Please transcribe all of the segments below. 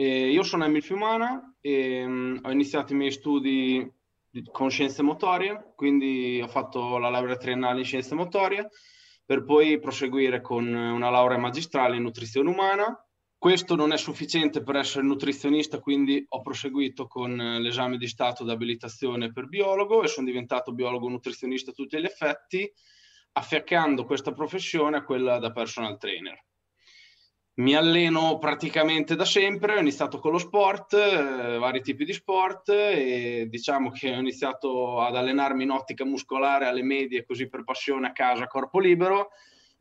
E io sono Emil Fiumana e um, ho iniziato i miei studi con scienze motorie, quindi ho fatto la laurea triennale in scienze motorie per poi proseguire con una laurea magistrale in nutrizione umana. Questo non è sufficiente per essere nutrizionista, quindi ho proseguito con l'esame di stato d'abilitazione per biologo e sono diventato biologo nutrizionista a tutti gli effetti, affiancando questa professione a quella da personal trainer mi alleno praticamente da sempre, ho iniziato con lo sport, eh, vari tipi di sport e diciamo che ho iniziato ad allenarmi in ottica muscolare alle medie così per passione a casa, corpo libero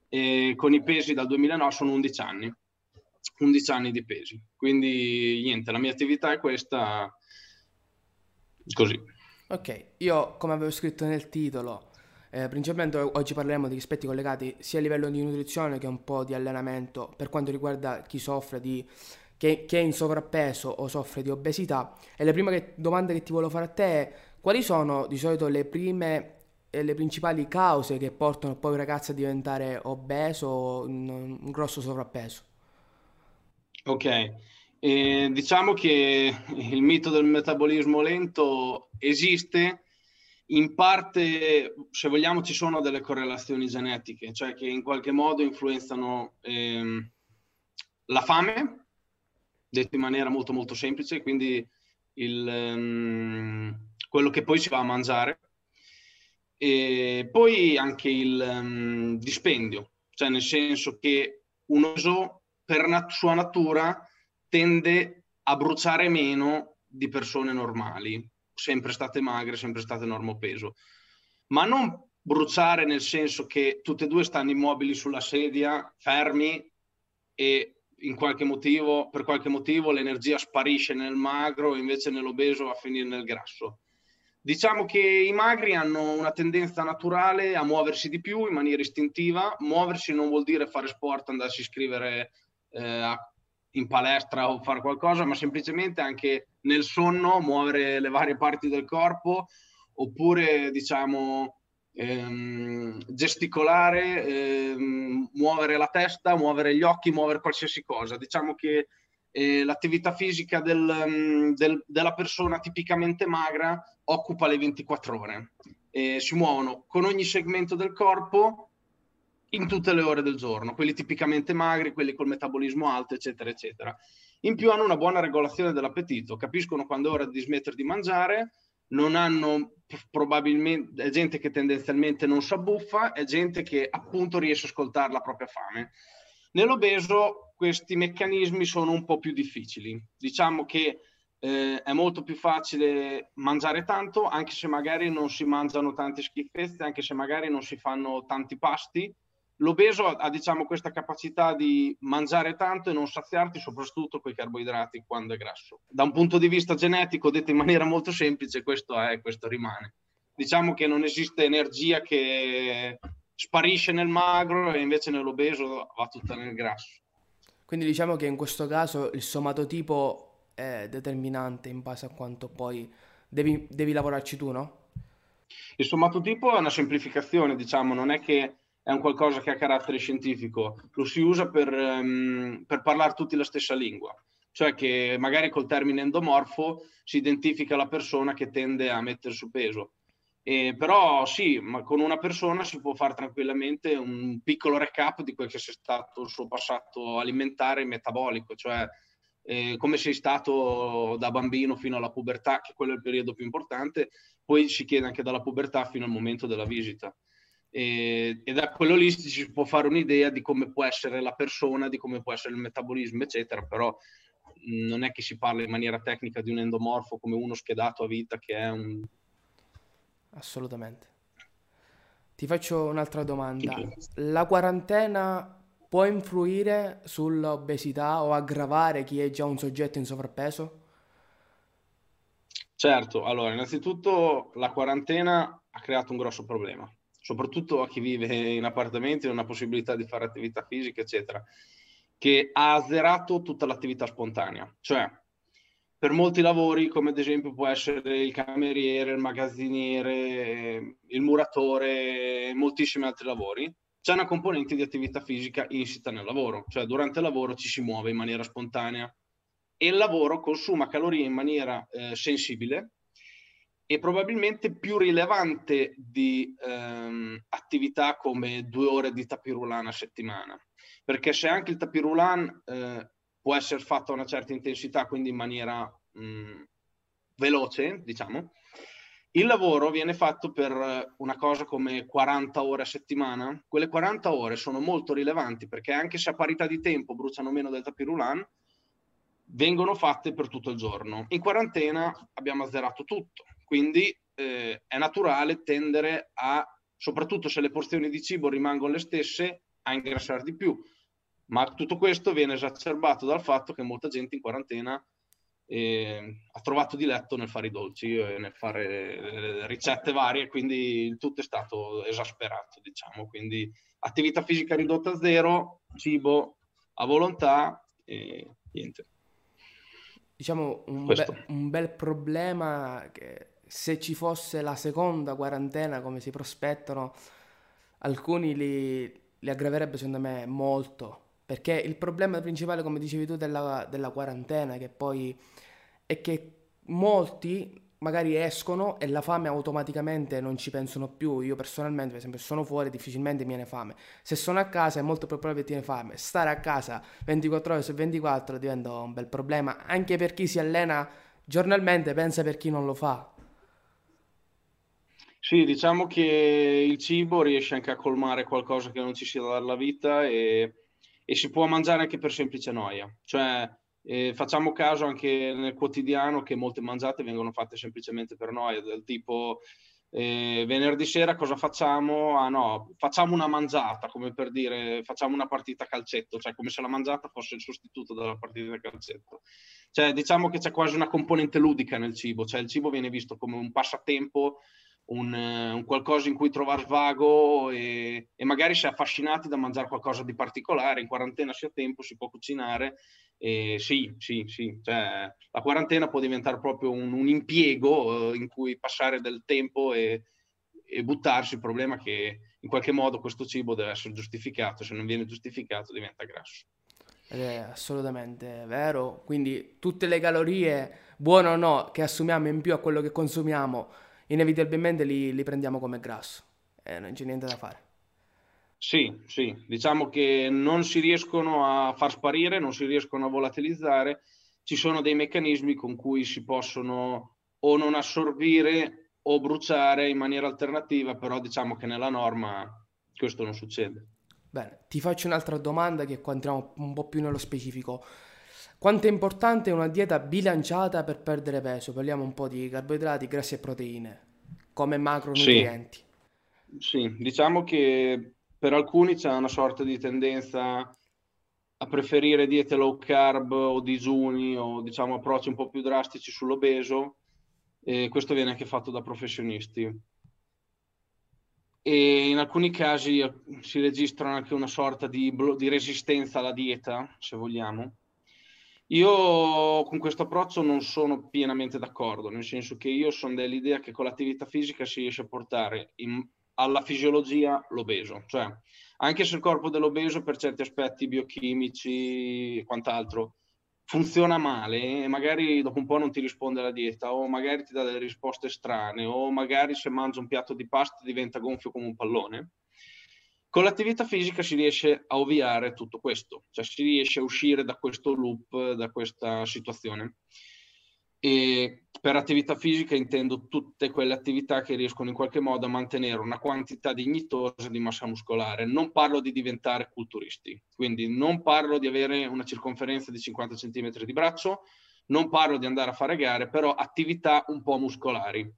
e con i pesi dal 2009 sono 11 anni, 11 anni di pesi, quindi niente, la mia attività è questa così. Ok, io come avevo scritto nel titolo eh, principalmente oggi parleremo di aspetti collegati sia a livello di nutrizione che un po' di allenamento per quanto riguarda chi soffre di che, che è in sovrappeso o soffre di obesità. E la prima che, domanda che ti volevo fare a te è quali sono di solito le prime e le principali cause che portano poi un ragazzo a diventare obeso o un grosso sovrappeso? Ok, eh, diciamo che il mito del metabolismo lento esiste, in parte, se vogliamo, ci sono delle correlazioni genetiche, cioè che in qualche modo influenzano ehm, la fame, detto in maniera molto molto semplice, quindi il, um, quello che poi si va a mangiare, e poi anche il um, dispendio, cioè nel senso che un oso per nat- sua natura tende a bruciare meno di persone normali, sempre state magre, sempre state normopeso, ma non bruciare nel senso che tutte e due stanno immobili sulla sedia, fermi e in qualche motivo, per qualche motivo l'energia sparisce nel magro e invece nell'obeso va a finire nel grasso. Diciamo che i magri hanno una tendenza naturale a muoversi di più in maniera istintiva. Muoversi non vuol dire fare sport, andarsi a iscrivere eh, in palestra o fare qualcosa, ma semplicemente anche nel sonno muovere le varie parti del corpo oppure diciamo ehm, gesticolare, ehm, muovere la testa, muovere gli occhi, muovere qualsiasi cosa. Diciamo che eh, l'attività fisica del, mm, del, della persona tipicamente magra occupa le 24 ore. Eh, si muovono con ogni segmento del corpo in tutte le ore del giorno, quelli tipicamente magri, quelli col metabolismo alto, eccetera, eccetera. In più hanno una buona regolazione dell'appetito, capiscono quando è ora di smettere di mangiare, non hanno probabilmente, è gente che tendenzialmente non si abbuffa, è gente che appunto riesce a ascoltare la propria fame. Nell'obeso questi meccanismi sono un po' più difficili. Diciamo che eh, è molto più facile mangiare tanto, anche se magari non si mangiano tante schifezze, anche se magari non si fanno tanti pasti, L'obeso ha diciamo, questa capacità di mangiare tanto e non saziarti, soprattutto con i carboidrati quando è grasso. Da un punto di vista genetico, detto in maniera molto semplice, questo è, questo rimane. Diciamo che non esiste energia che sparisce nel magro e invece nell'obeso va tutta nel grasso. Quindi diciamo che in questo caso il somatotipo è determinante in base a quanto poi devi, devi lavorarci tu, no? Il somatotipo è una semplificazione, diciamo, non è che è un qualcosa che ha carattere scientifico, lo si usa per, um, per parlare tutti la stessa lingua, cioè che magari col termine endomorfo si identifica la persona che tende a mettere su peso. E però sì, ma con una persona si può fare tranquillamente un piccolo recap di quel che sia stato il suo passato alimentare e metabolico, cioè eh, come sei stato da bambino fino alla pubertà, che quello è il periodo più importante, poi si chiede anche dalla pubertà fino al momento della visita e, e, da quello lì si può fare un'idea di come può essere la persona, di come può essere il metabolismo, eccetera, però non è che si parla in maniera tecnica di un endomorfo come uno schedato a vita che è un... Assolutamente. Ti faccio un'altra domanda. La quarantena può influire sull'obesità o aggravare chi è già un soggetto in sovrappeso? Certo, allora innanzitutto la quarantena ha creato un grosso problema soprattutto a chi vive in appartamenti non ha possibilità di fare attività fisica, eccetera, che ha azzerato tutta l'attività spontanea. Cioè, per molti lavori, come ad esempio può essere il cameriere, il magazziniere, il muratore, moltissimi altri lavori, c'è una componente di attività fisica insita nel lavoro, cioè durante il lavoro ci si muove in maniera spontanea. e il lavoro consuma calorie in maniera eh, sensibile e probabilmente più rilevante di ehm, attività come due ore di tapirulan a settimana. Perché se anche il tapirulan eh, può essere fatto a una certa intensità, quindi in maniera mh, veloce, diciamo, il lavoro viene fatto per una cosa come 40 ore a settimana. Quelle 40 ore sono molto rilevanti perché anche se a parità di tempo bruciano meno del tapirulan, vengono fatte per tutto il giorno. In quarantena abbiamo azzerato tutto quindi eh, è naturale tendere a, soprattutto se le porzioni di cibo rimangono le stesse, a ingrassare di più. Ma tutto questo viene esacerbato dal fatto che molta gente in quarantena eh, ha trovato diletto nel fare i dolci e nel fare eh, ricette varie, quindi il tutto è stato esasperato, diciamo. Quindi attività fisica ridotta a zero, cibo a volontà e niente. Diciamo un, be- un bel problema che se ci fosse la seconda quarantena come si prospettano, alcuni li, li aggraverebbe secondo me molto. Perché il problema principale, come dicevi tu, della, della quarantena, che poi è che molti magari escono e la fame automaticamente non ci pensano più. Io personalmente, per esempio, sono fuori, difficilmente mi viene fame. Se sono a casa è molto più probabile che tiene fame. Stare a casa 24 ore su 24 diventa un bel problema, anche per chi si allena giornalmente, pensa per chi non lo fa. Sì, diciamo che il cibo riesce anche a colmare qualcosa che non ci sia dalla vita e, e si può mangiare anche per semplice noia. Cioè, eh, facciamo caso anche nel quotidiano che molte mangiate vengono fatte semplicemente per noia, del tipo eh, venerdì sera cosa facciamo? Ah no, facciamo una mangiata, come per dire facciamo una partita a calcetto, cioè come se la mangiata fosse il sostituto della partita a calcetto. Cioè, diciamo che c'è quasi una componente ludica nel cibo, cioè il cibo viene visto come un passatempo un, eh, un, qualcosa in cui trovare svago e, e, magari si è affascinati da mangiare qualcosa di particolare, in quarantena si ha tempo, si può cucinare e sì, sì, sì, cioè, la quarantena può diventare proprio un, un impiego eh, in cui passare del tempo e, e buttarsi, il problema è che in qualche modo questo cibo deve essere giustificato, se non viene giustificato diventa grasso. È assolutamente vero, quindi tutte le calorie, buone o no, che assumiamo in più a quello che consumiamo, inevitabilmente li, li prendiamo come grasso e non c'è niente da fare. Sì, sì, diciamo che non si riescono a far sparire, non si riescono a volatilizzare, ci sono dei meccanismi con cui si possono o non assorbire o bruciare in maniera alternativa, però diciamo che nella norma questo non succede. Bene, ti faccio un'altra domanda che qua entriamo un po' più nello specifico. Quanto è importante una dieta bilanciata per perdere peso? Parliamo un po' di carboidrati, grassi e proteine, come macronutrienti. Sì, sì. diciamo che per alcuni c'è una sorta di tendenza a preferire diete low carb o digiuni o diciamo approcci un po' più drastici sull'obeso e questo viene anche fatto da professionisti. E in alcuni casi si registra anche una sorta di, di resistenza alla dieta, se vogliamo, io con questo approccio non sono pienamente d'accordo, nel senso che io sono dell'idea che con l'attività fisica si riesce a portare in, alla fisiologia l'obeso, cioè anche se il corpo dell'obeso per certi aspetti biochimici e quant'altro funziona male e magari dopo un po' non ti risponde la dieta o magari ti dà delle risposte strane o magari se mangia un piatto di pasta diventa gonfio come un pallone, con l'attività fisica si riesce a ovviare tutto questo, cioè si riesce a uscire da questo loop, da questa situazione. E per attività fisica intendo tutte quelle attività che riescono in qualche modo a mantenere una quantità dignitosa di massa muscolare. Non parlo di diventare culturisti, quindi non parlo di avere una circonferenza di 50 cm di braccio, non parlo di andare a fare gare, però attività un po' muscolari.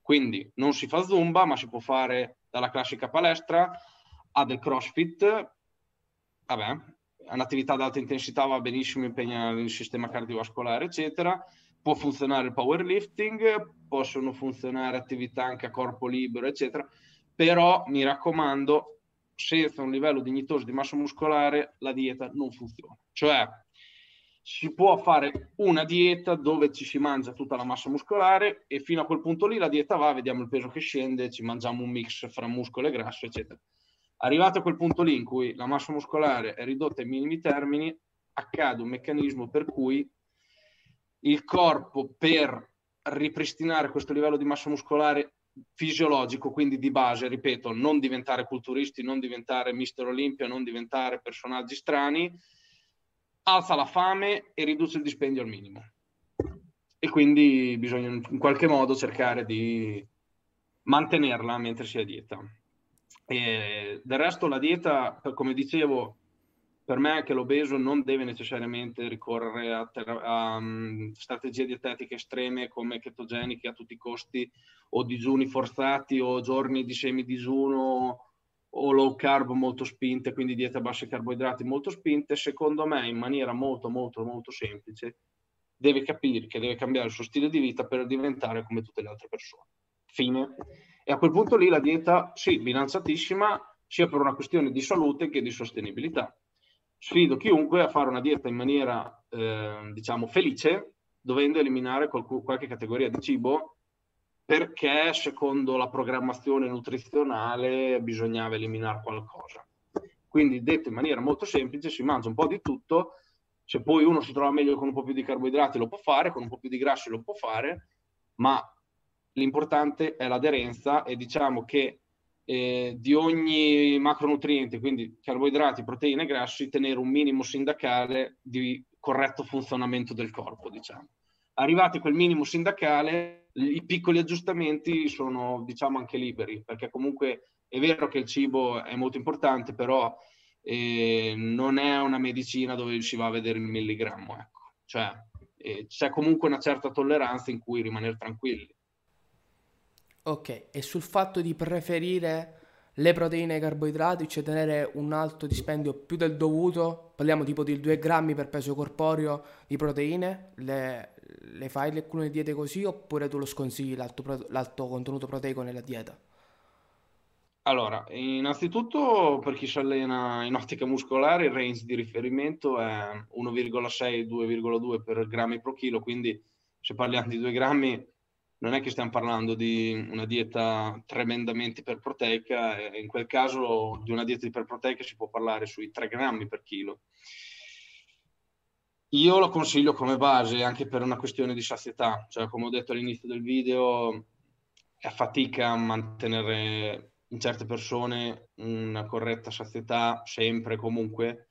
Quindi non si fa zumba, ma si può fare dalla classica palestra ha del crossfit, vabbè, un'attività ad alta intensità va benissimo, impegna il sistema cardiovascolare, eccetera. Può funzionare il powerlifting, possono funzionare attività anche a corpo libero, eccetera. Però mi raccomando, senza un livello dignitoso di massa muscolare, la dieta non funziona. Cioè, si può fare una dieta dove ci si mangia tutta la massa muscolare e fino a quel punto lì la dieta va, vediamo il peso che scende, ci mangiamo un mix fra muscolo e grasso, eccetera. Arrivato a quel punto lì in cui la massa muscolare è ridotta ai minimi termini, accade un meccanismo per cui il corpo per ripristinare questo livello di massa muscolare fisiologico, quindi di base, ripeto, non diventare culturisti, non diventare Mister Olimpia, non diventare personaggi strani, alza la fame e riduce il dispendio al minimo. E quindi bisogna in qualche modo cercare di mantenerla mentre si è a dieta. E del resto la dieta, come dicevo, per me che l'obeso non deve necessariamente ricorrere a, ter- a um, strategie dietetiche estreme come ketogeniche a tutti i costi o digiuni forzati o giorni di semidigiuno o low carb molto spinte, quindi dieta a bassi carboidrati molto spinte, secondo me in maniera molto molto molto semplice deve capire che deve cambiare il suo stile di vita per diventare come tutte le altre persone. Fine. E a quel punto lì la dieta, sì, bilanciatissima, sia per una questione di salute che di sostenibilità sfido chiunque a fare una dieta in maniera, eh, diciamo, felice, dovendo eliminare qualche, qualche categoria di cibo perché secondo la programmazione nutrizionale bisognava eliminare qualcosa. Quindi detto in maniera molto semplice, si mangia un po' di tutto, se poi uno si trova meglio con un po' più di carboidrati lo può fare, con un po' più di grassi lo può fare, ma l'importante è l'aderenza e diciamo che eh, di ogni macronutriente, quindi carboidrati, proteine e grassi, tenere un minimo sindacale di corretto funzionamento del corpo, diciamo. Arrivati a quel minimo sindacale, i piccoli aggiustamenti sono, diciamo, anche liberi, perché comunque è vero che il cibo è molto importante, però eh, non è una medicina dove si va a vedere il milligrammo, ecco. Cioè, eh, c'è comunque una certa tolleranza in cui rimanere tranquilli. Ok, e sul fatto di preferire le proteine ai carboidrati, cioè tenere un alto dispendio più del dovuto, parliamo tipo di 2 grammi per peso corporeo di proteine, le, le fai alcune diete così oppure tu lo sconsigli l'alto, l'alto contenuto proteico nella dieta? Allora, innanzitutto per chi si allena in ottica muscolare il range di riferimento è 1,6-2,2 per grammi pro chilo, quindi se parliamo di 2 grammi non è che stiamo parlando di una dieta tremendamente iperproteica, in quel caso di una dieta iperproteica si può parlare sui 3 grammi per chilo. Io lo consiglio come base anche per una questione di sazietà, cioè come ho detto all'inizio del video, è fatica a mantenere in certe persone una corretta sazietà sempre e comunque,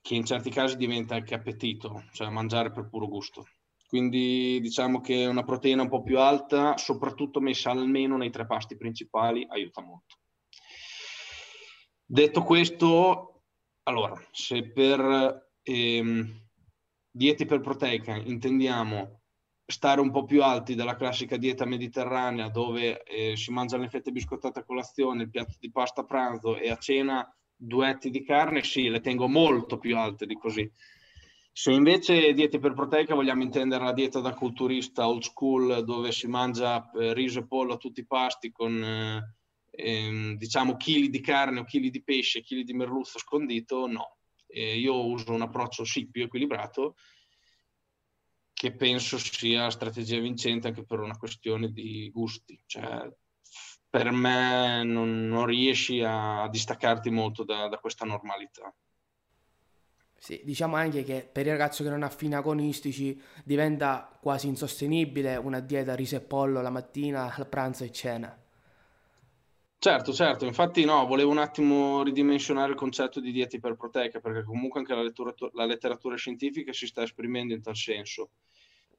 che in certi casi diventa anche appetito, cioè mangiare per puro gusto. Quindi diciamo che una proteina un po' più alta, soprattutto messa almeno nei tre pasti principali, aiuta molto. Detto questo, allora, se per ehm, dieta iperproteica intendiamo stare un po' più alti della classica dieta mediterranea dove eh, si mangiano le fette biscottate a colazione, il piatto di pasta a pranzo e a cena duetti di carne, sì, le tengo molto più alte di così se invece dieta iperproteica vogliamo intendere la dieta da culturista old school dove si mangia eh, riso e pollo a tutti i pasti con eh, ehm, diciamo chili di carne o chili di pesce, chili di merluzzo scondito, no. Eh, io uso un approccio sì più equilibrato che penso sia strategia vincente anche per una questione di gusti. Cioè, per me non, non riesci a distaccarti molto da, da questa normalità. Sì, diciamo anche che per il ragazzo che non ha fini agonistici diventa quasi insostenibile una dieta riso e pollo la mattina, al pranzo e cena. Certo, certo, infatti no, volevo un attimo ridimensionare il concetto di dieta iperproteica perché comunque anche la, lettura, la letteratura scientifica si sta esprimendo in tal senso.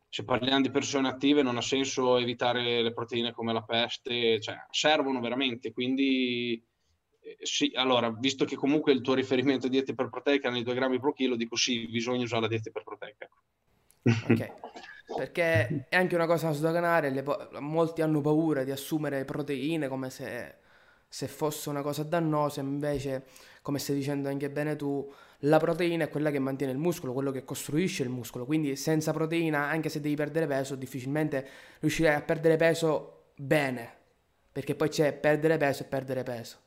Se parliamo di persone attive non ha senso evitare le proteine come la peste, cioè servono veramente, quindi sì, allora, visto che comunque il tuo riferimento è dieta iperproteica nei 2 grammi pro chilo, dico sì, bisogna usare la dieta iperproteica. Ok, perché è anche una cosa da sdoganare, po- molti hanno paura di assumere proteine come se, se fosse una cosa dannosa, invece, come stai dicendo anche bene tu, la proteina è quella che mantiene il muscolo, quello che costruisce il muscolo, quindi senza proteina, anche se devi perdere peso, difficilmente riuscirai a perdere peso bene, perché poi c'è perdere peso e perdere peso.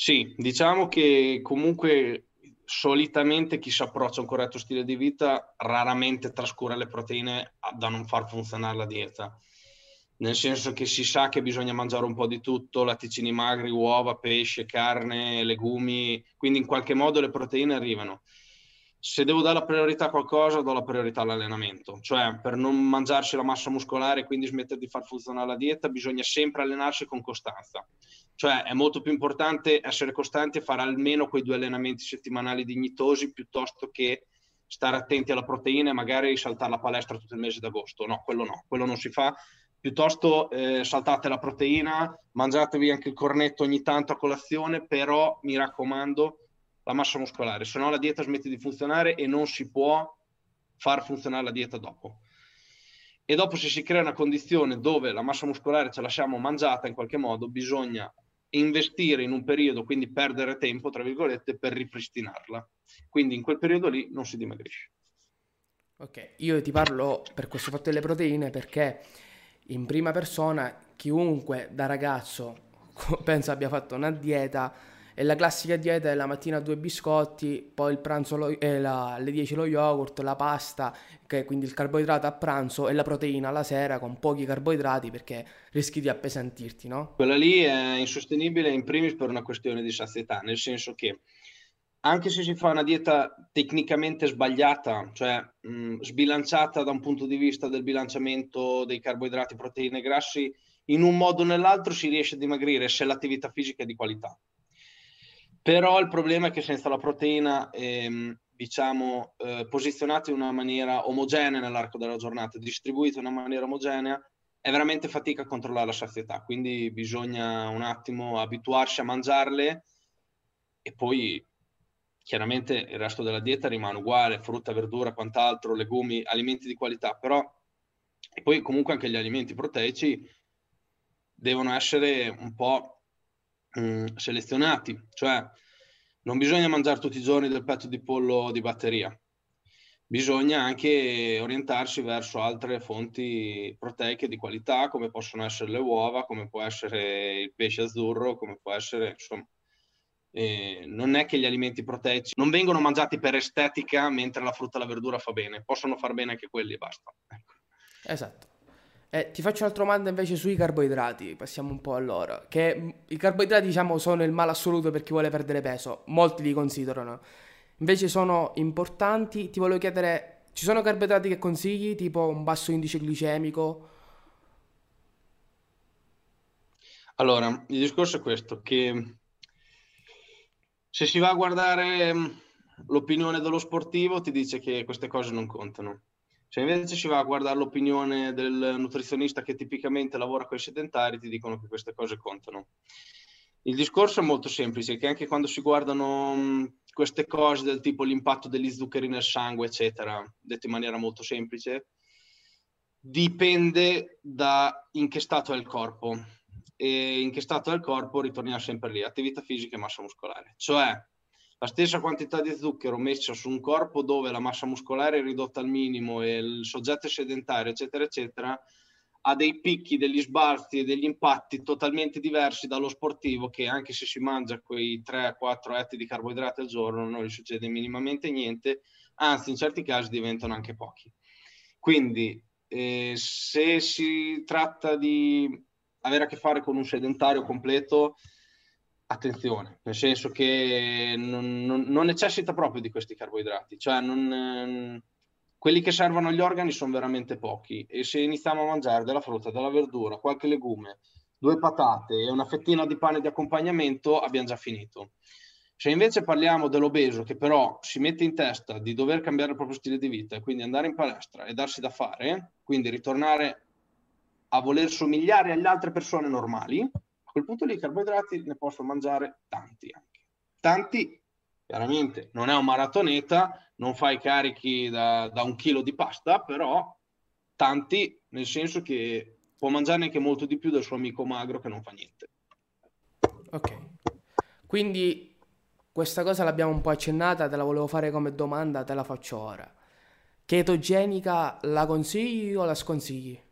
Sì, diciamo che comunque solitamente chi si approccia a un corretto stile di vita raramente trascura le proteine da non far funzionare la dieta. Nel senso che si sa che bisogna mangiare un po' di tutto, latticini magri, uova, pesce, carne, legumi, quindi in qualche modo le proteine arrivano. se devo dare la priorità a qualcosa, do la priorità all'allenamento. Cioè, per non mangiarsi la massa muscolare e quindi smettere di far funzionare la dieta, bisogna sempre allenarsi con costanza. Cioè, è molto più importante essere costanti e fare almeno quei due allenamenti settimanali dignitosi piuttosto che stare attenti alla proteina e magari saltare la palestra tutto il mese d'agosto. No, quello no, quello non si fa. Piuttosto eh, saltate la proteina, mangiatevi anche il cornetto ogni tanto a colazione, però mi raccomando, la massa muscolare, se no la dieta smette di funzionare e non si può far funzionare la dieta dopo. E dopo se si crea una condizione dove la massa muscolare ce lasciamo mangiata in qualche modo, bisogna investire in un periodo, quindi perdere tempo, tra virgolette, per ripristinarla. Quindi in quel periodo lì non si dimagrisce. Ok, io ti parlo per questo fatto delle proteine perché in prima persona chiunque da ragazzo penso abbia fatto una dieta e la classica dieta è la mattina due biscotti, poi il pranzo lo, eh, la, alle 10 lo yogurt, la pasta, che quindi il carboidrato a pranzo e la proteina alla sera con pochi carboidrati perché rischi di appesantirti, no? Quella lì è insostenibile in primis per una questione di sazietà, nel senso che anche se si fa una dieta tecnicamente sbagliata, cioè mh, sbilanciata da un punto di vista del bilanciamento dei carboidrati, proteine e grassi, in un modo o nell'altro si riesce a dimagrire se l'attività fisica è di qualità. Però il problema è che senza la proteina, ehm, diciamo, eh, posizionata in una maniera omogenea nell'arco della giornata, distribuita in una maniera omogenea, è veramente fatica a controllare la sazietà. Quindi bisogna un attimo abituarsi a mangiarle e poi chiaramente il resto della dieta rimane uguale, frutta, verdura, quant'altro, legumi, alimenti di qualità, però e poi comunque anche gli alimenti proteici devono essere un po' mm, selezionati, cioè non bisogna mangiare tutti i giorni del petto di pollo di batteria, bisogna anche orientarsi verso altre fonti proteiche di qualità come possono essere le uova, come può essere il pesce azzurro, come può essere insomma eh, non è che gli alimenti proteici non vengono mangiati per estetica mentre la frutta e la verdura fa bene, possono far bene anche quelli e basta. Ecco. Esatto. Eh, ti faccio un'altra domanda invece sui carboidrati, passiamo un po' a loro. Che i carboidrati, diciamo, sono il male assoluto per chi vuole perdere peso, molti li considerano. Invece sono importanti, ti volevo chiedere, ci sono carboidrati che consigli, tipo un basso indice glicemico? Allora, il discorso è questo, che se si va a guardare mm, l'opinione dello sportivo ti dice che queste cose non contano. Se invece si va a guardare l'opinione del nutrizionista che tipicamente lavora con i sedentari, ti dicono che queste cose contano. Il discorso è molto semplice, che anche quando si guardano mm, queste cose del tipo l'impatto degli zuccheri nel sangue, eccetera, detto in maniera molto semplice, dipende da in che stato è il corpo. E in che stato è il corpo ritorniamo sempre lì, attività fisica e massa muscolare. Cioè, la stessa quantità di zucchero messa su un corpo dove la massa muscolare è ridotta al minimo e il soggetto è sedentario, eccetera, eccetera, ha dei picchi, degli sbalzi e degli impatti totalmente diversi dallo sportivo che anche se si mangia quei 3-4 etti di carboidrati al giorno non gli succede minimamente niente, anzi in certi casi diventano anche pochi. Quindi eh, se si tratta di avere a che fare con un sedentario completo, attenzione, nel senso che non, non, non, necessita proprio di questi carboidrati, cioè non, ehm, quelli che servono agli organi sono veramente pochi e se iniziamo a mangiare della frutta, della verdura, qualche legume, due patate e una fettina di pane di accompagnamento, abbiamo già finito. Se invece parliamo dell'obeso che però si mette in testa di dover cambiare il proprio stile di vita e quindi andare in palestra e darsi da fare, quindi ritornare a voler somigliare alle altre persone normali, quel punto lì i carboidrati ne posso mangiare tanti anche. Tanti, chiaramente, non è un maratoneta, non fai carichi da, da un chilo di pasta, però tanti nel senso che può mangiare anche molto di più del suo amico magro che non fa niente. Ok, quindi questa cosa l'abbiamo un po' accennata, te la volevo fare come domanda, te la faccio ora. Chetogenica la consigli o la sconsigli?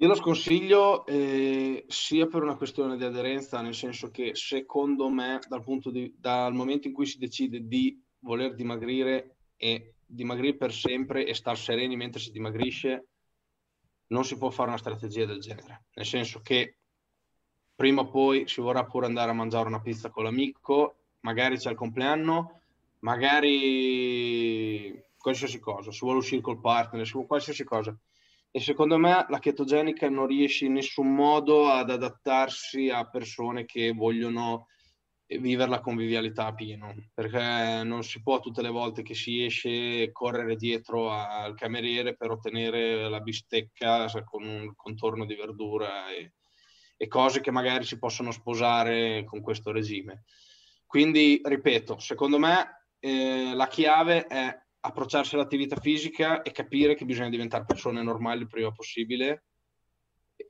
Io lo sconsiglio eh, sia per una questione di aderenza, nel senso che secondo me dal, di, dal momento in cui si decide di voler dimagrire e dimagrire per sempre e star sereni mentre si dimagrisce, non si può fare una strategia del genere. Nel senso che prima o poi si vorrà pure andare a mangiare una pizza con l'amico, magari c'è il compleanno, magari qualsiasi cosa, se vuole uscire col partner, su qualsiasi cosa. E secondo me la chetogenica non riesce in nessun modo ad adattarsi a persone che vogliono vivere la convivialità a pieno, perché non si può tutte le volte che si esce correre dietro al cameriere per ottenere la bistecca con un contorno di verdura e, e cose che magari si possono sposare con questo regime. Quindi, ripeto, secondo me eh, la chiave è approcciarsi all'attività fisica e capire che bisogna diventare persone normali il prima possibile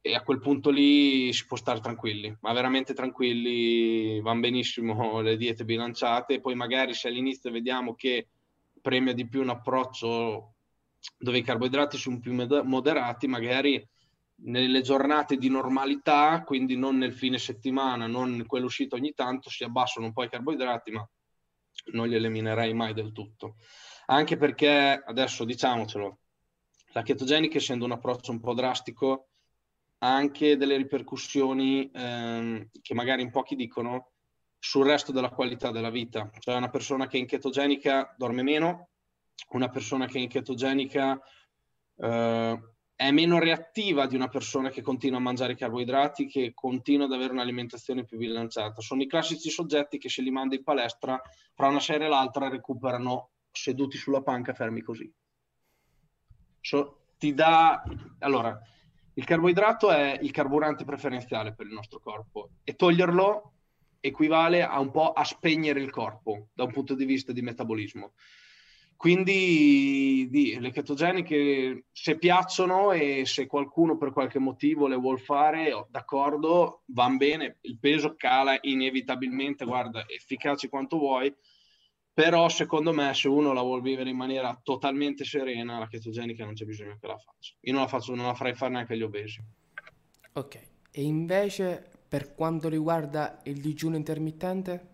e a quel punto lì si può stare tranquilli, ma veramente tranquilli, vanno benissimo le diete bilanciate poi magari se all'inizio vediamo che premia di più un approccio dove i carboidrati sono più moderati, magari nelle giornate di normalità, quindi non nel fine settimana, non quello uscito ogni tanto, si abbassano un po' i carboidrati, ma non li eliminerei mai del tutto. Anche perché adesso diciamocelo, la chetogenica essendo un approccio un po' drastico, ha anche delle ripercussioni ehm, che magari in pochi dicono sul resto della qualità della vita. Cioè una persona che è in chetogenica dorme meno, una persona che è in chetogenica eh, è meno reattiva di una persona che continua a mangiare carboidrati, che continua ad avere un'alimentazione più bilanciata. Sono i classici soggetti che se li manda in palestra, fra una serie e l'altra recuperano seduti sulla panca fermi così. So, ti dà... Allora, il carboidrato è il carburante preferenziale per il nostro corpo e toglierlo equivale a un po' a spegnere il corpo da un punto di vista di metabolismo. Quindi di, le ketogeniche se piacciono e se qualcuno per qualche motivo le vuol fare, oh, d'accordo, van bene, il peso cala inevitabilmente, guarda, efficaci quanto vuoi, però secondo me se uno la vuole vivere in maniera totalmente serena, la chetogenica non c'è bisogno che la faccia. Io non la, faccio, non la farei fare neanche agli obesi. Ok, e invece per quanto riguarda il digiuno intermittente?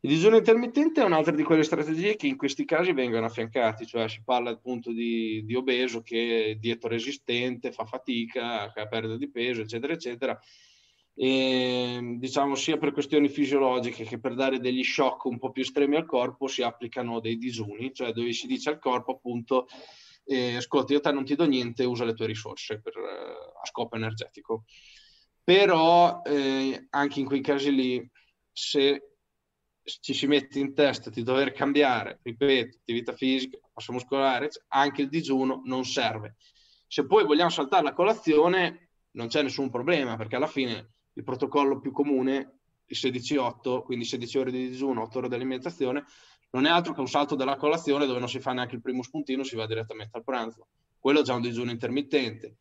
Il digiuno intermittente è un'altra di quelle strategie che in questi casi vengono affiancati, cioè si parla appunto di, di obeso che è dieto resistente, fa fatica, che ha perdita di peso, eccetera, eccetera e, diciamo sia per questioni fisiologiche che per dare degli shock un po' più estremi al corpo si applicano dei disuni, cioè dove si dice al corpo appunto eh, ascolta io te non ti do niente, usa le tue risorse per, eh, a scopo energetico. Però eh, anche in quei casi lì, se ci si mette in testa di dover cambiare, ripeto, attività fisica, massa muscolare, anche il digiuno non serve. Se poi vogliamo saltare la colazione, non c'è nessun problema, perché alla fine il protocollo più comune, il 16-8, quindi 16 ore di digiuno, 8 ore di alimentazione, non è altro che un salto della colazione dove non si fa neanche il primo spuntino, si va direttamente al pranzo. Quello è già un digiuno intermittente.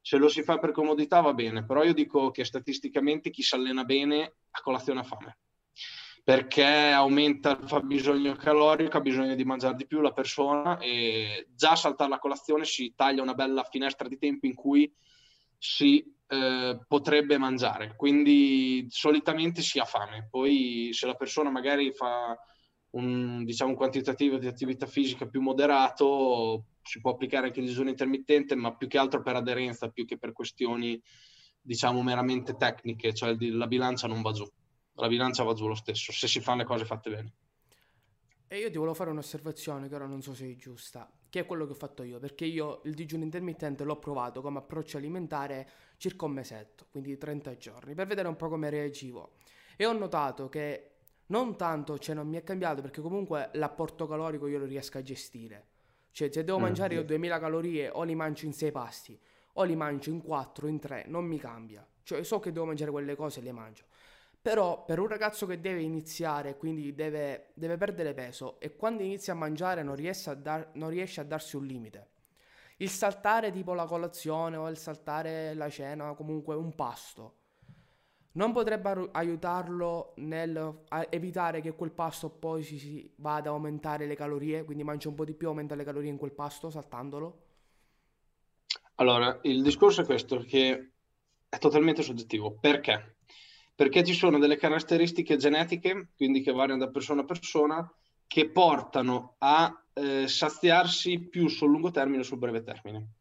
Se lo si fa per comodità va bene, però io dico che statisticamente chi si allena bene a colazione ha fame perché aumenta il fabbisogno calorico, ha bisogno di mangiare di più la persona e già saltare la colazione si taglia una bella finestra di tempo in cui si eh, potrebbe mangiare, quindi solitamente si ha fame. Poi se la persona magari fa un, diciamo, quantitativo di attività fisica più moderato, si può applicare anche il digiuno intermittente, ma più che altro per aderenza, più che per questioni diciamo meramente tecniche, cioè la bilancia non va giù, la bilancia va giù lo stesso, se si fanno le cose fatte bene. E io ti volevo fare un'osservazione che ora non so se è giusta, che è quello che ho fatto io, perché io il digiuno intermittente l'ho provato come approccio alimentare circa un mesetto, quindi 30 giorni, per vedere un po' come reagivo. E ho notato che non tanto, cioè non mi è cambiato, perché comunque l'apporto calorico io lo riesco a gestire. Cioè se devo mm, mangiare io 2000 calorie o li mangio in 6 pasti, o li mangio in 4, in 3, non mi cambia. Cioè so che devo mangiare quelle cose e le mangio. Però per un ragazzo che deve iniziare, quindi deve, deve perdere peso e quando inizia a mangiare non riesce a, dar, non riesce a darsi un limite. Il saltare tipo la colazione o il saltare la cena, comunque un pasto, non potrebbe aiutarlo nel evitare che quel pasto poi si, si vada ad aumentare le calorie, quindi mangia un po' di più, aumenta le calorie in quel pasto saltandolo? Allora, il discorso è questo, che è totalmente soggettivo. Perché? perché ci sono delle caratteristiche genetiche, quindi che variano da persona a persona, che portano a eh, saziarsi più sul lungo termine o sul breve termine.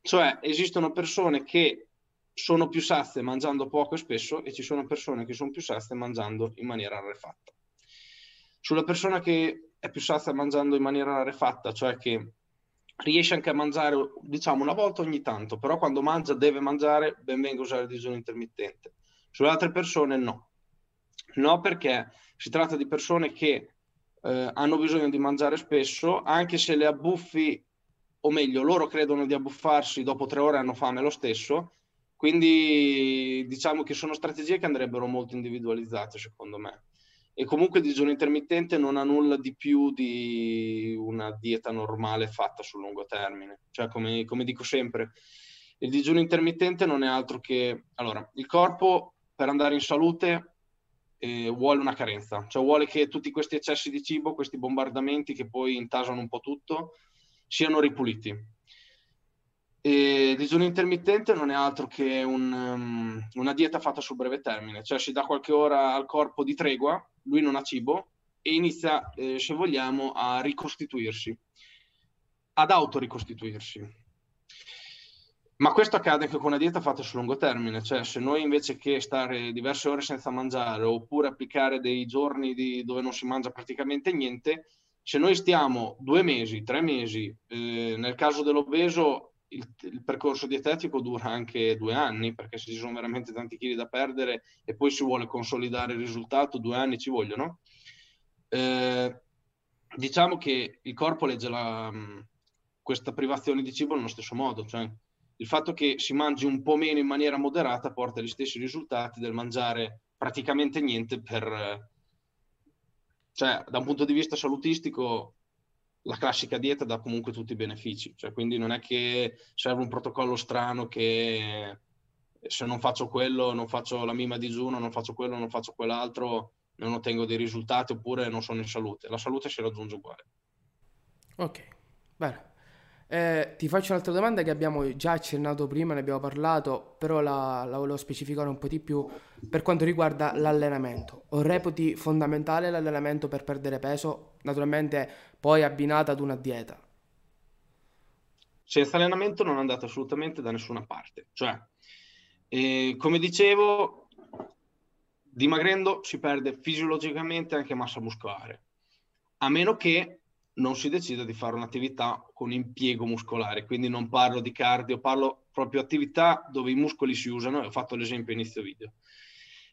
Cioè esistono persone che sono più sazie mangiando poco e spesso e ci sono persone che sono più sazie mangiando in maniera rarefatta. Sulla persona che è più sazia mangiando in maniera rarefatta, cioè che riesce anche a mangiare, diciamo, una volta ogni tanto, però quando mangia deve mangiare, ben venga usare il digiuno intermittente. Sulle altre persone no. No perché si tratta di persone che eh, hanno bisogno di mangiare spesso, anche se le abbuffi, o meglio, loro credono di abbuffarsi, dopo tre ore hanno fame lo stesso, quindi diciamo che sono strategie che andrebbero molto individualizzate secondo me. E comunque il digiuno intermittente non ha nulla di più di una dieta normale fatta sul lungo termine. Cioè, come, come dico sempre, il digiuno intermittente non è altro che... Allora, il corpo per andare in salute eh, vuole una carenza, cioè vuole che tutti questi eccessi di cibo, questi bombardamenti che poi intasano un po' tutto, siano ripuliti. E digiuno intermittente non è altro che un, um, una dieta fatta sul breve termine, cioè si dà qualche ora al corpo di tregua, lui non ha cibo e inizia, eh, se vogliamo, a ricostituirsi, ad autoricostituirsi. Ma questo accade anche con una dieta fatta sul lungo termine, cioè se noi invece che stare diverse ore senza mangiare oppure applicare dei giorni di, dove non si mangia praticamente niente, se noi stiamo due mesi, tre mesi, eh, nel caso dell'obeso il, il, percorso dietetico dura anche due anni, perché se ci sono veramente tanti chili da perdere e poi si vuole consolidare il risultato, due anni ci vogliono. Eh, diciamo che il corpo legge la, questa privazione di cibo nello stesso modo, cioè il fatto che si mangi un po' meno in maniera moderata porta agli stessi risultati del mangiare praticamente niente per... Cioè, da un punto di vista salutistico, la classica dieta dà comunque tutti i benefici, cioè, quindi non è che serve un protocollo strano che se non faccio quello, non faccio la mima digiuno, non faccio quello, non faccio quell'altro, non ottengo dei risultati oppure non sono in salute. La salute si raggiunge uguale. Ok, bene. Eh, ti faccio un'altra domanda che abbiamo già accennato prima, ne abbiamo parlato, però la, la volevo specificare un po' di più per quanto riguarda l'allenamento. O reputi fondamentale l'allenamento per perdere peso, naturalmente poi abbinata ad una dieta? Senza allenamento non andate assolutamente da nessuna parte. Cioè, eh, come dicevo, dimagrendo si perde fisiologicamente anche massa muscolare, a meno che non si decide di fare un'attività con impiego muscolare, quindi non parlo di cardio, parlo proprio di attività dove i muscoli si usano, ho fatto l'esempio inizio video.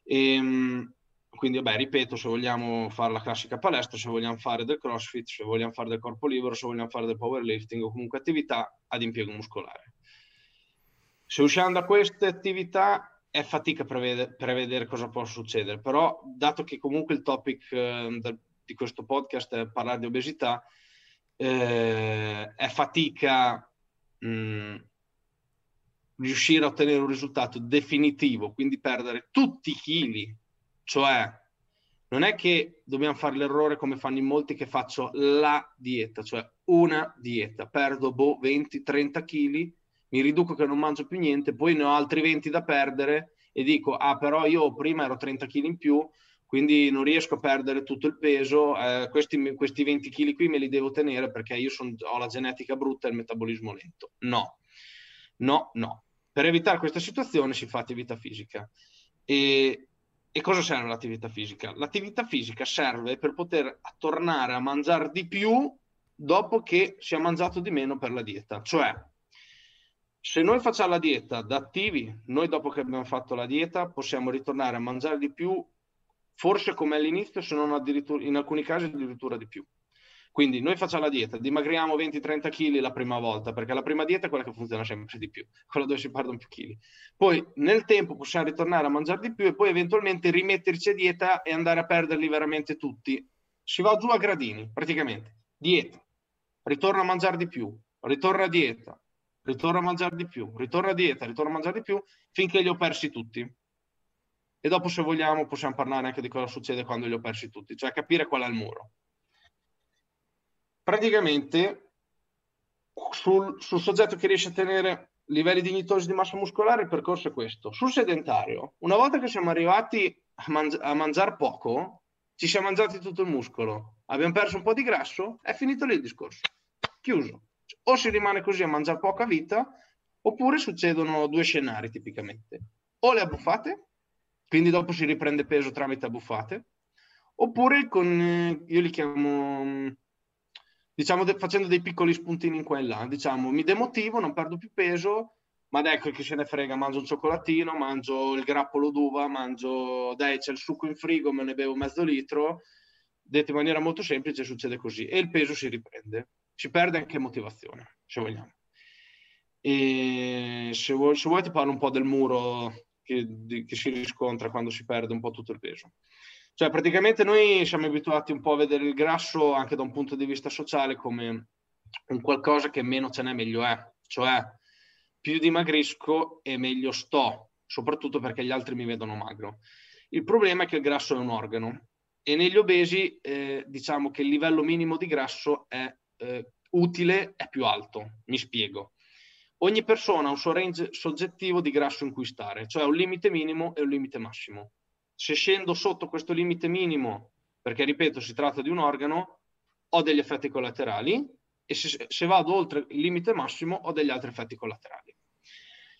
E, ehm, quindi, vabbè, ripeto, se vogliamo fare la classica palestra, se vogliamo fare del crossfit, se vogliamo fare del corpo libero, se vogliamo fare del powerlifting o comunque attività ad impiego muscolare. Se usciamo da queste attività è fatica prevedere, prevedere cosa può succedere, però dato che comunque il topic eh, del di questo podcast è parlare di obesità, eh, è fatica mh, mm, riuscire a ottenere un risultato definitivo, quindi perdere tutti i chili, cioè non è che dobbiamo fare l'errore come fanno in molti che faccio la dieta, cioè una dieta, perdo boh, 20-30 kg, mi riduco che non mangio più niente, poi ne ho altri 20 da perdere e dico, ah però io prima ero 30 kg in più, quindi non riesco a perdere tutto il peso, eh, questi, questi, 20 kg qui me li devo tenere perché io son, ho la genetica brutta e il metabolismo lento. No, no, no. Per evitare questa situazione si fa attività fisica. E, e cosa serve l'attività fisica? L'attività fisica serve per poter tornare a mangiare di più dopo che si è mangiato di meno per la dieta. Cioè, se noi facciamo la dieta da attivi, noi dopo che abbiamo fatto la dieta possiamo ritornare a mangiare di più forse come all'inizio, se non addirittura, in alcuni casi addirittura di più. Quindi noi facciamo la dieta, dimagriamo 20-30 kg la prima volta, perché la prima dieta è quella che funziona sempre di più, quella dove si perdono più kg. Poi nel tempo possiamo ritornare a mangiare di più e poi eventualmente rimetterci a dieta e andare a perderli veramente tutti. Si va giù a gradini, praticamente. Dieta, ritorna a mangiare di più, ritorna a dieta, ritorna a mangiare di più, ritorna a dieta, ritorna a mangiare di più, finché li ho persi tutti e dopo se vogliamo possiamo parlare anche di cosa succede quando li ho persi tutti, cioè capire qual è il muro. Praticamente sul, sul soggetto che riesce a tenere livelli dignitosi di massa muscolare il percorso è questo. Sul sedentario, una volta che siamo arrivati a, mangi- a mangiare poco, ci siamo mangiati tutto il muscolo, abbiamo perso un po' di grasso, è finito lì il discorso. Chiuso. O si rimane così a mangiare poca vita, oppure succedono due scenari tipicamente. O le abbuffate, quindi dopo si riprende peso tramite abbuffate, oppure con, io li chiamo, diciamo, facendo dei piccoli spuntini in qua e là, diciamo, mi demotivo, non perdo più peso, ma dai, che se ne frega, mangio un cioccolatino, mangio il grappolo d'uva, mangio, dai, c'è il succo in frigo, me ne bevo mezzo litro, detto in maniera molto semplice, succede così, e il peso si riprende, si perde anche motivazione, se vogliamo. E se vuoi, se vuoi ti parlo un po' del muro che, di, che si riscontra quando si perde un po' tutto il peso. Cioè, praticamente noi siamo abituati un po' a vedere il grasso anche da un punto di vista sociale come un qualcosa che meno ce n'è meglio è. Cioè, più dimagrisco e meglio sto, soprattutto perché gli altri mi vedono magro. Il problema è che il grasso è un organo e negli obesi eh, diciamo che il livello minimo di grasso è eh, utile, è più alto. Mi spiego. Ogni persona ha un suo range soggettivo di grasso in cui stare, cioè un limite minimo e un limite massimo. Se scendo sotto questo limite minimo, perché ripeto, si tratta di un organo, ho degli effetti collaterali e se, se vado oltre il limite massimo ho degli altri effetti collaterali.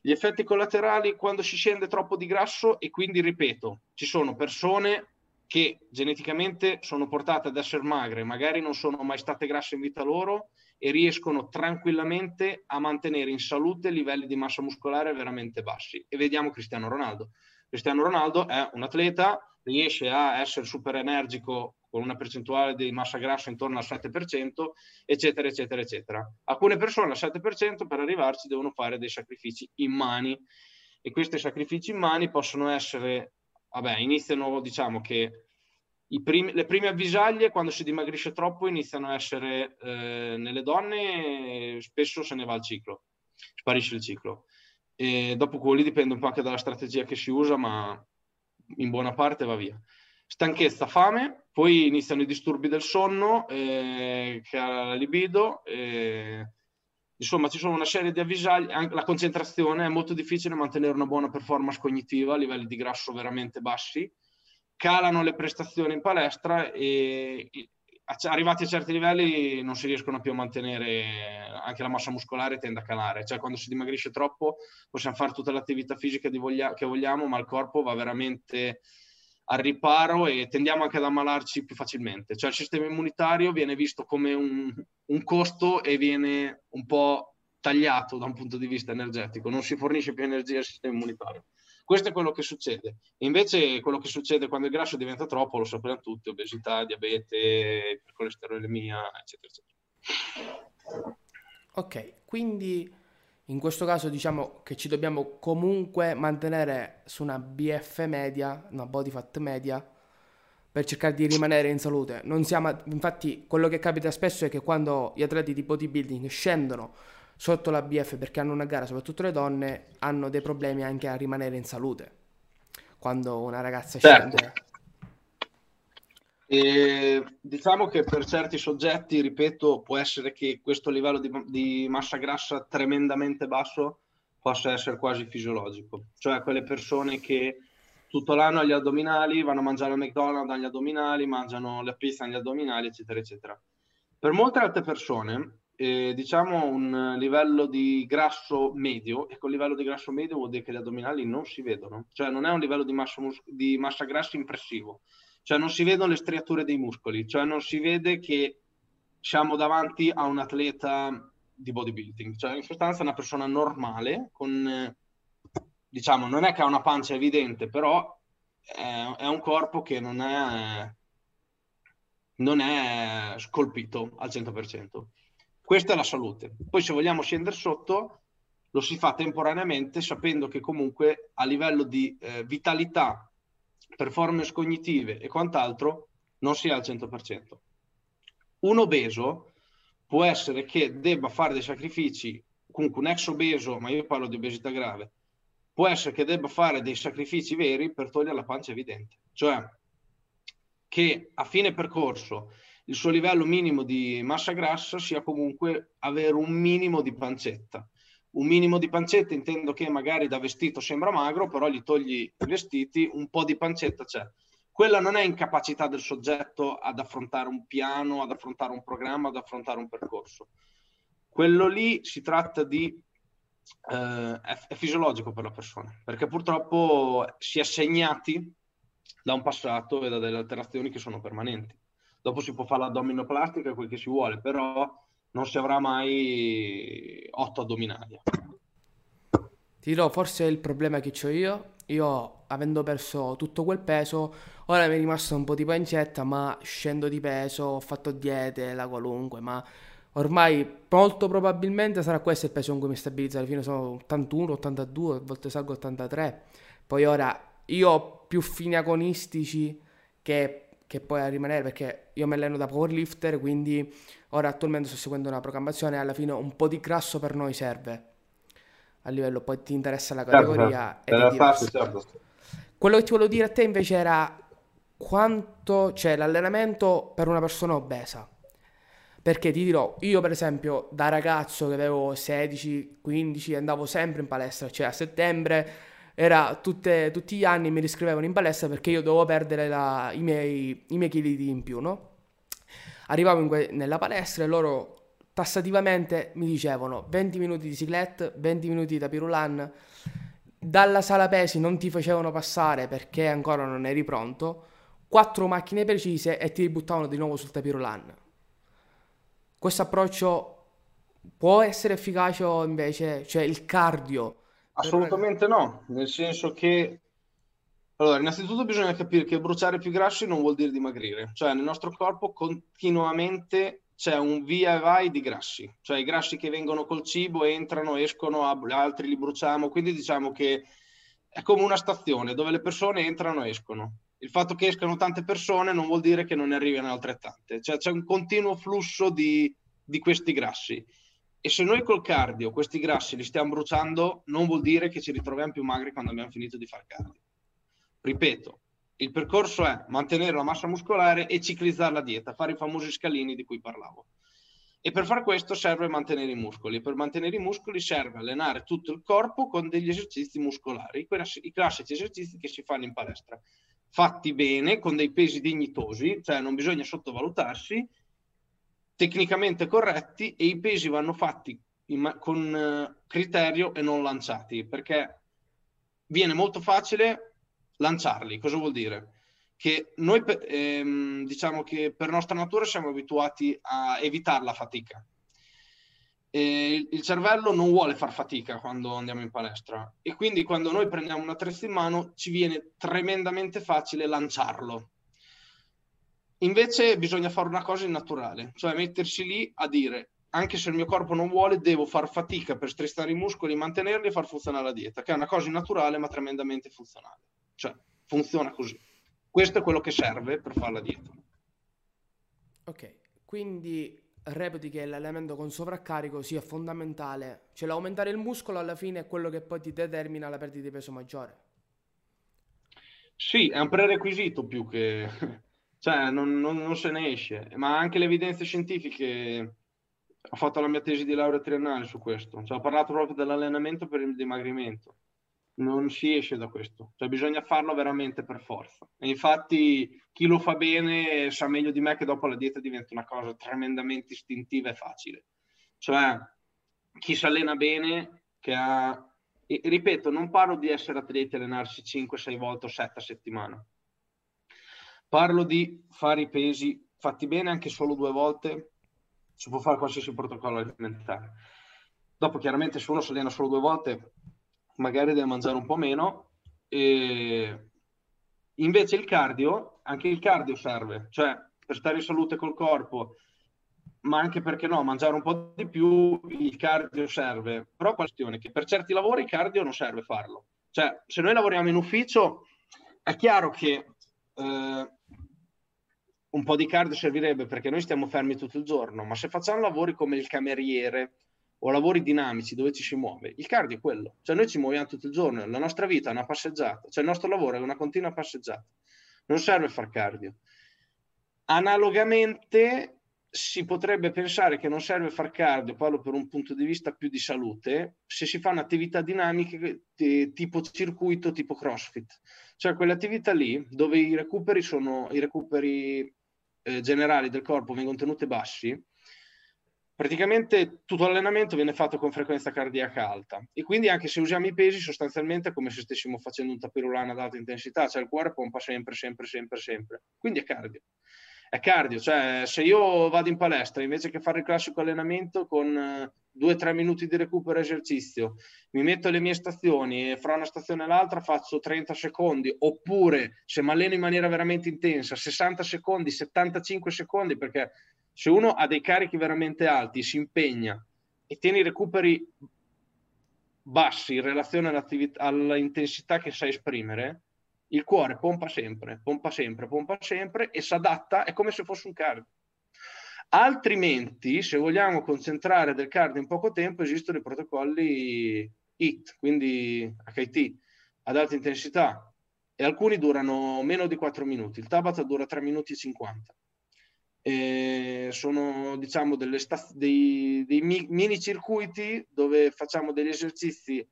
Gli effetti collaterali quando si scende troppo di grasso e quindi, ripeto, ci sono persone che geneticamente sono portate ad essere magre, magari non sono mai state grasse in vita loro e riescono tranquillamente a mantenere in salute livelli di massa muscolare veramente bassi. E vediamo Cristiano Ronaldo. Cristiano Ronaldo è un atleta, riesce a essere super energico con una percentuale di massa grassa intorno al 7%, eccetera, eccetera, eccetera. Alcune persone al 7% per arrivarci devono fare dei sacrifici immani e questi sacrifici immani possono essere, vabbè, iniziano, diciamo che primi, le prime avvisaglie quando si dimagrisce troppo iniziano a essere eh, nelle donne, spesso se ne va il ciclo, sparisce il ciclo. E dopo quelli dipende un po' anche dalla strategia che si usa, ma in buona parte va via. Stanchezza, fame, poi iniziano i disturbi del sonno, eh, che ha la libido, eh, insomma ci sono una serie di avvisaglie, anche la concentrazione, è molto difficile mantenere una buona performance cognitiva a livelli di grasso veramente bassi, calano le prestazioni in palestra e arrivati a certi livelli non si riescono più a mantenere, anche la massa muscolare tende a calare, cioè quando si dimagrisce troppo possiamo fare tutta l'attività fisica voglia, che vogliamo, ma il corpo va veramente al riparo e tendiamo anche ad ammalarci più facilmente, cioè il sistema immunitario viene visto come un, un costo e viene un po' tagliato da un punto di vista energetico, non si fornisce più energia al sistema immunitario. Questo è quello che succede. invece quello che succede quando il grasso diventa troppo, lo sappiamo tutti, obesità, diabete, ipercolesterolemia, eccetera, eccetera. Ok, quindi in questo caso diciamo che ci dobbiamo comunque mantenere su una BF media, una body fat media, per cercare di rimanere in salute. Siamo, infatti quello che capita spesso è che quando gli atleti di bodybuilding scendono sotto la BF perché hanno una gara, soprattutto le donne, hanno dei problemi anche a rimanere in salute. Quando una ragazza certo. scende. E diciamo che per certi soggetti, ripeto, può essere che questo livello di, di, massa grassa tremendamente basso possa essere quasi fisiologico. Cioè quelle persone che tutto l'anno agli addominali vanno a mangiare al McDonald's agli addominali, mangiano la pizza agli addominali, eccetera, eccetera. Per molte altre persone eh, diciamo un livello di grasso medio e con livello di grasso medio vuol dire che gli addominali non si vedono, cioè non è un livello di massa, mus- di massa grassa impressivo, cioè non si vedono le striature dei muscoli, cioè non si vede che siamo davanti a un atleta di bodybuilding, cioè in sostanza una persona normale con, diciamo, non è che ha una pancia evidente, però è, è un corpo che non è, non è scolpito al 100%. Questa è la salute. Poi se vogliamo scendere sotto, lo si fa temporaneamente sapendo che comunque a livello di eh, vitalità, performance cognitive e quant'altro non si è al 100%. Un obeso può essere che debba fare dei sacrifici, comunque un ex obeso, ma io parlo di obesità grave, può essere che debba fare dei sacrifici veri per togliere la pancia evidente. Cioè che a fine percorso il suo livello minimo di massa grassa sia comunque avere un minimo di pancetta. Un minimo di pancetta intendo che magari da vestito sembra magro, però gli togli i vestiti, un po' di pancetta c'è. Quella non è incapacità del soggetto ad affrontare un piano, ad affrontare un programma, ad affrontare un percorso. Quello lì si tratta di è, è, fisiologico per la persona, perché purtroppo si è segnati da un passato e da delle alterazioni che sono permanenti. Dopo si può fare l'addominoplastica, quel che si vuole, però non si avrà mai otto addominali. Ti dirò, forse il problema che ho io, io avendo perso tutto quel peso, ora mi è rimasto un po' di pancetta, ma scendo di peso, ho fatto diete, la qualunque, ma ormai molto probabilmente sarà questo il peso con cui mi stabilizzo, alla fine sono 81, 82, a volte salgo 83, poi ora io ho più fini agonistici che, che poi a rimanere perché io mi alleno da powerlifter, quindi ora attualmente sto seguendo una programmazione e alla fine un po' di grasso per noi serve a livello poi ti interessa la certo, categoria certo, certo. certo. quello che ti volevo dire a te invece era quanto c'è l'allenamento per una persona obesa perché ti dirò, io per esempio da ragazzo che avevo 16-15 andavo sempre in palestra, cioè a settembre era tutte, tutti gli anni mi riscrivevano in palestra perché io dovevo perdere la, i, miei, i miei chili in più, no? Arrivavo que- nella palestra e loro tassativamente mi dicevano 20 minuti di ciclette, 20 minuti di tapirulan, dalla sala pesi non ti facevano passare perché ancora non eri pronto, quattro macchine precise e ti ributtavano di nuovo sul tapirulan questo approccio può essere efficace o invece, cioè il cardio? Assolutamente no, nel senso che allora, innanzitutto bisogna capire che bruciare più grassi non vuol dire dimagrire, cioè nel nostro corpo continuamente c'è un via e vai di grassi, cioè i grassi che vengono col cibo entrano, escono, altri li bruciamo, quindi diciamo che è come una stazione dove le persone entrano e escono. Il fatto che escano tante persone non vuol dire che non ne arrivino altrettante, cioè c'è un continuo flusso di, di questi grassi. E se noi col cardio questi grassi li stiamo bruciando, non vuol dire che ci ritroviamo più magri quando abbiamo finito di fare cardio. Ripeto, il percorso è mantenere la massa muscolare e ciclizzare la dieta, fare i famosi scalini di cui parlavo. E per fare questo serve mantenere i muscoli. Per mantenere i muscoli serve allenare tutto il corpo con degli esercizi muscolari, i classici esercizi che si fanno in palestra, fatti bene, con dei pesi dignitosi, cioè non bisogna sottovalutarsi, tecnicamente corretti e i pesi vanno fatti in, con uh, criterio e non lanciati, perché viene molto facile lanciarli. Cosa vuol dire? che noi ehm, diciamo che per nostra natura siamo abituati a evitare la fatica. E il cervello non vuole far fatica quando andiamo in palestra e quindi quando noi prendiamo un attrezzo in mano ci viene tremendamente facile lanciarlo. Invece bisogna fare una cosa naturale, cioè mettersi lì a dire anche se il mio corpo non vuole, devo far fatica per stressare i muscoli, mantenerli e far funzionare la dieta, che è una cosa naturale ma tremendamente funzionale. Cioè, funziona così. Questo è quello che serve per fare la dieta. Ok, quindi reputi che l'allenamento con sovraccarico sia fondamentale, cioè l'aumentare il muscolo alla fine è quello che poi ti determina la perdita di peso maggiore. Sì, è un prerequisito più che... cioè non, non, non se ne esce, ma anche le evidenze scientifiche... Ho fatto la mia tesi di laurea triennale su questo, cioè, ho parlato proprio dell'allenamento per il dimagrimento non si esce da questo, cioè bisogna farlo veramente per forza. E infatti chi lo fa bene sa meglio di me che dopo la dieta diventa una cosa tremendamente istintiva e facile. Cioè chi si allena bene, che ha... E, ripeto, non parlo di essere atleti e allenarsi 5-6 volte o 7 a settimana. Parlo di fare i pesi fatti bene anche solo due volte, si può fare qualsiasi protocollo alimentare. Dopo chiaramente se uno si allena solo due volte magari deve mangiare un po' meno. E invece il cardio, anche il cardio serve, cioè per stare in salute col corpo, ma anche perché no, mangiare un po' di più, il cardio serve. Però questione che per certi lavori il cardio non serve farlo. Cioè, se noi lavoriamo in ufficio, è chiaro che eh, un po' di cardio servirebbe perché noi stiamo fermi tutto il giorno, ma se facciamo lavori come il cameriere, o lavori dinamici dove ci si muove, il cardio è quello, cioè noi ci muoviamo tutto il giorno, la nostra vita è una passeggiata, cioè il nostro lavoro è una continua passeggiata, non serve far cardio. Analogamente si potrebbe pensare che non serve far cardio, parlo per un punto di vista più di salute, se si fa un'attività dinamica tipo circuito, tipo CrossFit, cioè quelle attività lì dove i recuperi sono i recuperi eh, generali del corpo vengono tenuti bassi, praticamente tutto l'allenamento viene fatto con frequenza cardiaca alta e quindi anche se usiamo i pesi sostanzialmente è come se stessimo facendo un tapirulano ad alta intensità, cioè il cuore pompa sempre, sempre, sempre, sempre. Quindi è cardio. È cardio, cioè se io vado in palestra invece che fare il classico allenamento con eh, due o tre minuti di recupero esercizio, mi metto le mie stazioni e fra una stazione e l'altra faccio 30 secondi, oppure se mi alleno in maniera veramente intensa, 60 secondi, 75 secondi, perché se uno ha dei carichi veramente alti, si impegna e tiene i recuperi bassi in relazione all'intensità che sa esprimere, il cuore pompa sempre, pompa sempre, pompa sempre e si adatta, è come se fosse un cardio. Altrimenti, se vogliamo concentrare del cardio in poco tempo, esistono i protocolli HIT, quindi HIT, ad alta intensità, e alcuni durano meno di 4 minuti. Il Tabata dura 3 minuti e 50 eh, sono diciamo delle staz- dei, dei mi- mini circuiti dove facciamo degli esercizi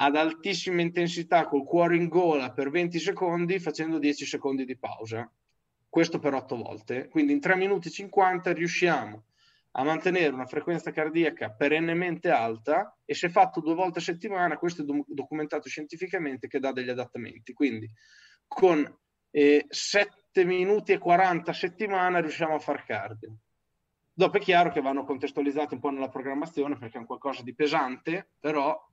ad altissima intensità col cuore in gola per 20 secondi facendo 10 secondi di pausa. Questo per 8 volte. Quindi in 3 minuti 50 riusciamo a mantenere una frequenza cardiaca perennemente alta e se fatto due volte a settimana questo è do- documentato scientificamente che dà degli adattamenti. Quindi con eh, 7 minuti e 40 a settimana riusciamo a far cardio. Dopo è chiaro che vanno contestualizzati un po' nella programmazione perché è un qualcosa di pesante, però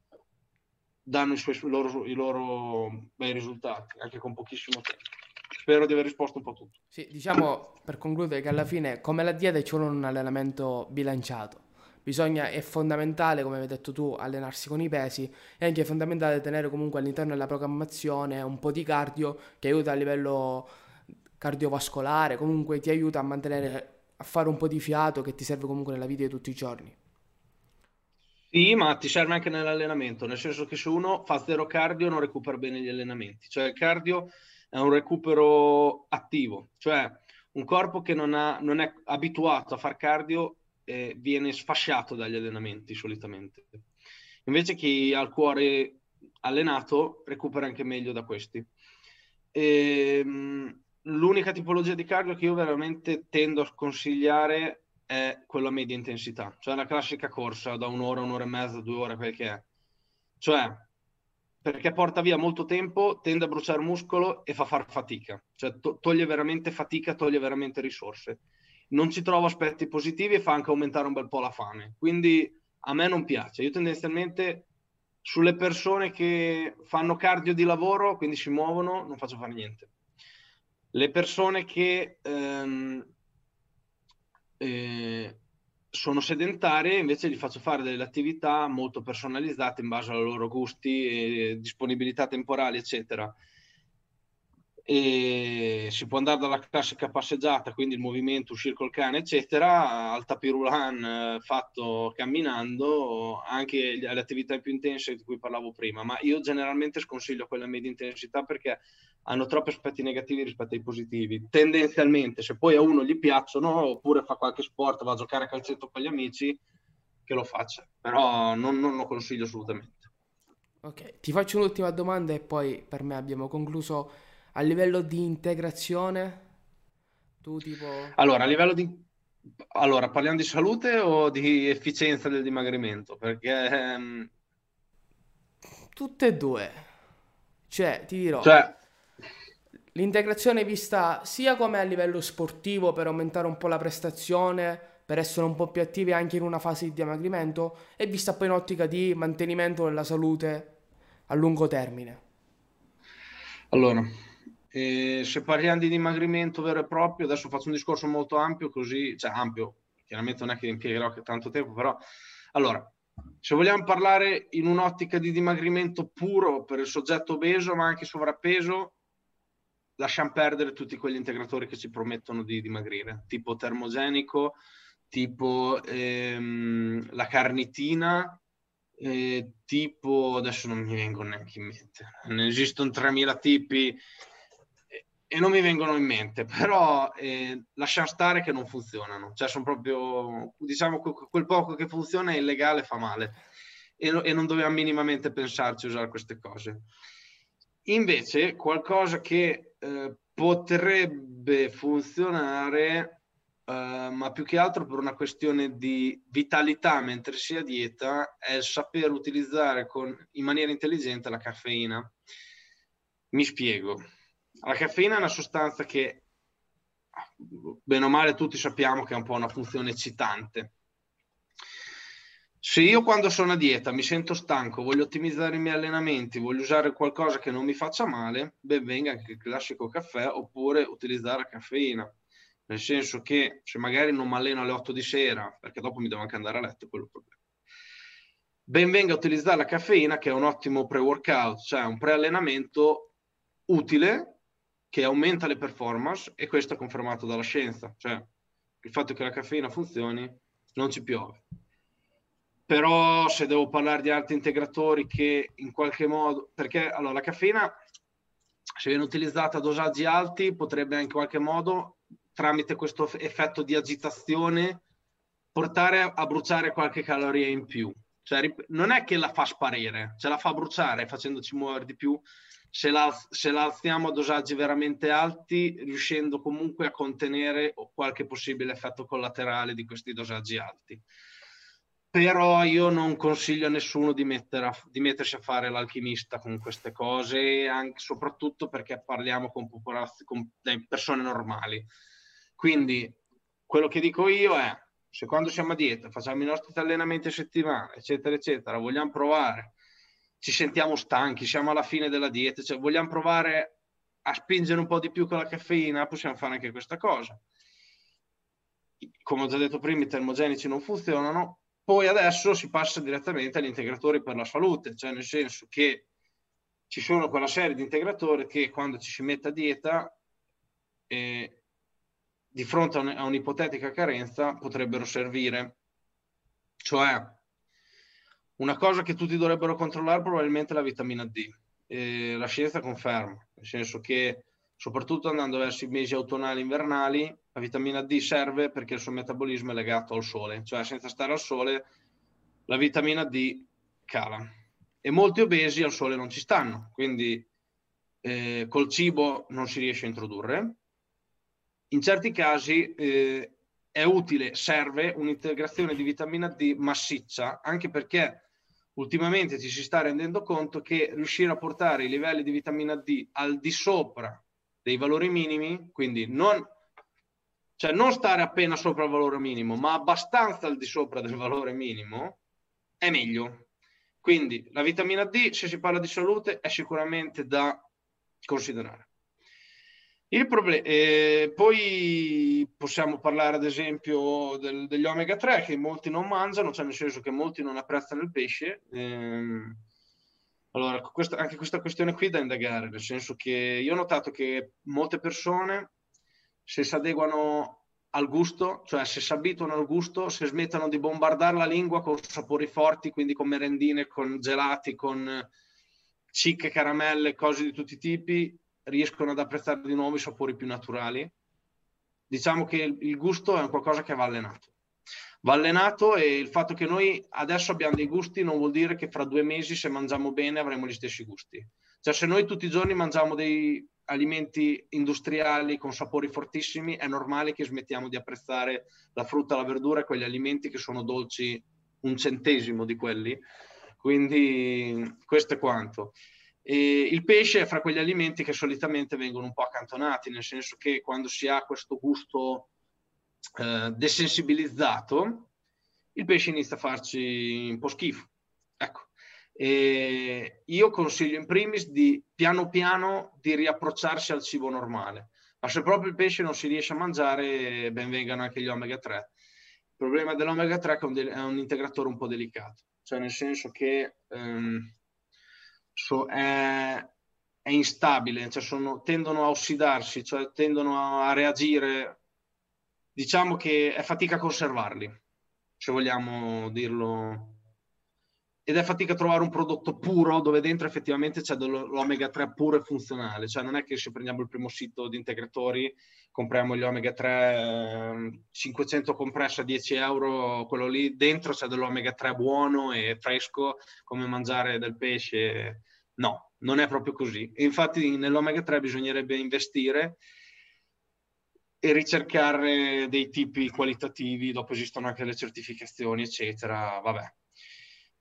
danno i, suoi, i loro, i loro bei risultati, anche con pochissimo tempo. Spero di aver risposto un po' a tutto. Sì, diciamo per concludere che alla fine, come la dieta, ci vuole un allenamento bilanciato bisogna, è fondamentale, come hai detto tu, allenarsi con i pesi, è anche fondamentale tenere comunque all'interno della programmazione un po' di cardio che aiuta a livello cardiovascolare, comunque ti aiuta a mantenere, a fare un po' di fiato che ti serve comunque nella vita di tutti i giorni. Sì, ma ti serve anche nell'allenamento, nel senso che se uno fa zero cardio non recupera bene gli allenamenti, cioè il cardio è un recupero attivo, cioè un corpo che non, ha, non è abituato a far cardio eh, viene sfasciato dagli allenamenti solitamente. Invece chi ha il cuore allenato recupera anche meglio da questi. E, ehm, l'unica tipologia di cardio che io veramente tendo a consigliare è quella a media intensità, cioè la classica corsa da un'ora, un'ora e mezza, due ore, quel che è. Cioè, perché porta via molto tempo, tende a bruciare muscolo e fa far fatica, cioè to- toglie veramente fatica, toglie veramente risorse non ci trovo aspetti positivi e fa anche aumentare un bel po' la fame. Quindi a me non piace. Io tendenzialmente sulle persone che fanno cardio di lavoro, quindi si muovono, non faccio fare niente. Le persone che ehm, eh, sono sedentarie, invece gli faccio fare delle attività molto personalizzate in base ai loro gusti, disponibilità temporali, eccetera e si può andare dalla classica passeggiata, quindi il movimento, uscire col cane, eccetera, al tapirulan eh, fatto camminando, anche alle attività più intense di cui parlavo prima, ma io generalmente sconsiglio quelle a media intensità perché hanno troppi aspetti negativi rispetto ai positivi. Tendenzialmente, se poi a uno gli piacciono, oppure fa qualche sport, va a giocare a calcetto con gli amici, che lo faccia, però non, non lo consiglio assolutamente. Ok, ti faccio un'ultima domanda e poi per me abbiamo concluso a livello di integrazione, tu tipo... Allora, a livello di... Allora, parliamo di salute o di efficienza del dimagrimento? Perché... Ehm... Tutte e due. Cioè, ti dirò... Cioè... L'integrazione è vista sia come a livello sportivo per aumentare un po' la prestazione, per essere un po' più attivi anche in una fase di dimagrimento, e vista poi in ottica di mantenimento della salute a lungo termine. Allora, e se parliamo di dimagrimento vero e proprio, adesso faccio un discorso molto ampio, così, cioè ampio, chiaramente non è che impiegherò tanto tempo, però allora, se vogliamo parlare in un'ottica di dimagrimento puro per il soggetto obeso, ma anche sovrappeso, lasciamo perdere tutti quegli integratori che ci promettono di dimagrire, tipo termogenico, tipo ehm, la carnitina, eh, tipo adesso non mi vengono neanche in mente, ne esistono 3000 tipi e non mi vengono in mente, però eh, lasciamo stare che non funzionano, cioè sono proprio, diciamo, quel poco che funziona è illegale, fa male e, e non dobbiamo minimamente pensarci a usare queste cose. Invece, qualcosa che eh, potrebbe funzionare Uh, ma più che altro per una questione di vitalità mentre si è a dieta è saper utilizzare con, in maniera intelligente la caffeina. Mi spiego. La caffeina è una sostanza che, bene o male, tutti sappiamo che ha un po' una funzione eccitante. Se io quando sono a dieta mi sento stanco, voglio ottimizzare i miei allenamenti, voglio usare qualcosa che non mi faccia male, ben venga anche il classico caffè oppure utilizzare la caffeina nel senso che se magari non mi alleno alle 8 di sera, perché dopo mi devo anche andare a letto, quello è il problema. Ben venga utilizzare la caffeina, che è un ottimo pre-workout, cioè un pre-allenamento utile che aumenta le performance e questo è confermato dalla scienza, cioè il fatto che la caffeina funzioni non ci piove. Però se devo parlare di altri integratori che in qualche modo, perché allora la caffeina se viene utilizzata a dosaggi alti potrebbe in qualche modo tramite questo effetto di agitazione portare a bruciare qualche caloria in più. Cioè, non è che la fa sparire, ce la fa bruciare facendoci muovere di più se la, se la alziamo a dosaggi veramente alti, riuscendo comunque a contenere qualche possibile effetto collaterale di questi dosaggi alti. Però io non consiglio a nessuno di, a, di mettersi a fare l'alchimista con queste cose, anche, soprattutto perché parliamo con, con persone normali quindi quello che dico io è, se quando siamo a dieta, facciamo i nostri allenamenti a settimana, eccetera, eccetera, vogliamo provare, ci sentiamo stanchi, siamo alla fine della dieta, cioè vogliamo provare a spingere un po' di più con la caffeina, possiamo fare anche questa cosa. Come ho già detto prima, i termogenici non funzionano, poi adesso si passa direttamente agli integratori per la salute, cioè nel senso che ci sono quella serie di integratori che quando ci si mette a dieta eh, di fronte a un'ipotetica carenza potrebbero servire. Cioè, una cosa che tutti dovrebbero controllare probabilmente è la vitamina D. E la scienza conferma, nel senso che soprattutto andando verso i mesi autunnali e invernali, la vitamina D serve perché il suo metabolismo è legato al sole, cioè senza stare al sole la vitamina D cala. E molti obesi al sole non ci stanno, quindi eh, col cibo non si riesce a introdurre, in certi casi eh, è utile, serve un'integrazione di vitamina D massiccia, anche perché ultimamente ci si sta rendendo conto che riuscire a portare i livelli di vitamina D al di sopra dei valori minimi, quindi non, cioè non stare appena sopra il valore minimo, ma abbastanza al di sopra del valore minimo, è meglio. Quindi la vitamina D, se si parla di salute, è sicuramente da considerare. Il problema, eh, poi possiamo parlare ad esempio del, degli omega 3 che molti non mangiano, cioè nel senso che molti non apprezzano il pesce. Ehm, allora, questa, anche questa questione qui da indagare, nel senso che io ho notato che molte persone, se si adeguano al gusto, cioè se si abituano al gusto, se smettono di bombardare la lingua con sapori forti, quindi con merendine, con gelati, con cicche, caramelle, cose di tutti i tipi, riescono ad apprezzare di nuovo i sapori più naturali. Diciamo che il gusto è qualcosa che va allenato. Va allenato e il fatto che noi adesso abbiamo dei gusti non vuol dire che fra due mesi se mangiamo bene avremo gli stessi gusti. Cioè se noi tutti i giorni mangiamo dei alimenti industriali con sapori fortissimi, è normale che smettiamo di apprezzare la frutta, la verdura e quegli alimenti che sono dolci un centesimo di quelli. Quindi questo è quanto. E il pesce è fra quegli alimenti che solitamente vengono un po' accantonati, nel senso che quando si ha questo gusto eh, desensibilizzato, il pesce inizia a farci un po' schifo. Ecco. E io consiglio in primis di piano piano di riapprocciarsi al cibo normale. Ma se proprio il pesce non si riesce a mangiare, ben vengano anche gli omega 3. Il problema dell'omega 3 è che è un, integratore un po' delicato, cioè nel senso che ehm, so, è, è, instabile, cioè sono, tendono a ossidarsi, cioè tendono a, reagire. Diciamo che è fatica a conservarli, se vogliamo dirlo ed è fatica trovare un prodotto puro dove dentro effettivamente c'è l'omega 3 puro e funzionale, cioè non è che se prendiamo il primo sito di integratori, compriamo gli omega 3 eh, 500 compressa a 10 euro, quello lì dentro c'è dell'omega 3 buono e fresco come mangiare del pesce, no, non è proprio così. Infatti nell'omega 3 bisognerebbe investire e ricercare dei tipi qualitativi, dopo esistono anche le certificazioni, eccetera. Vabbè.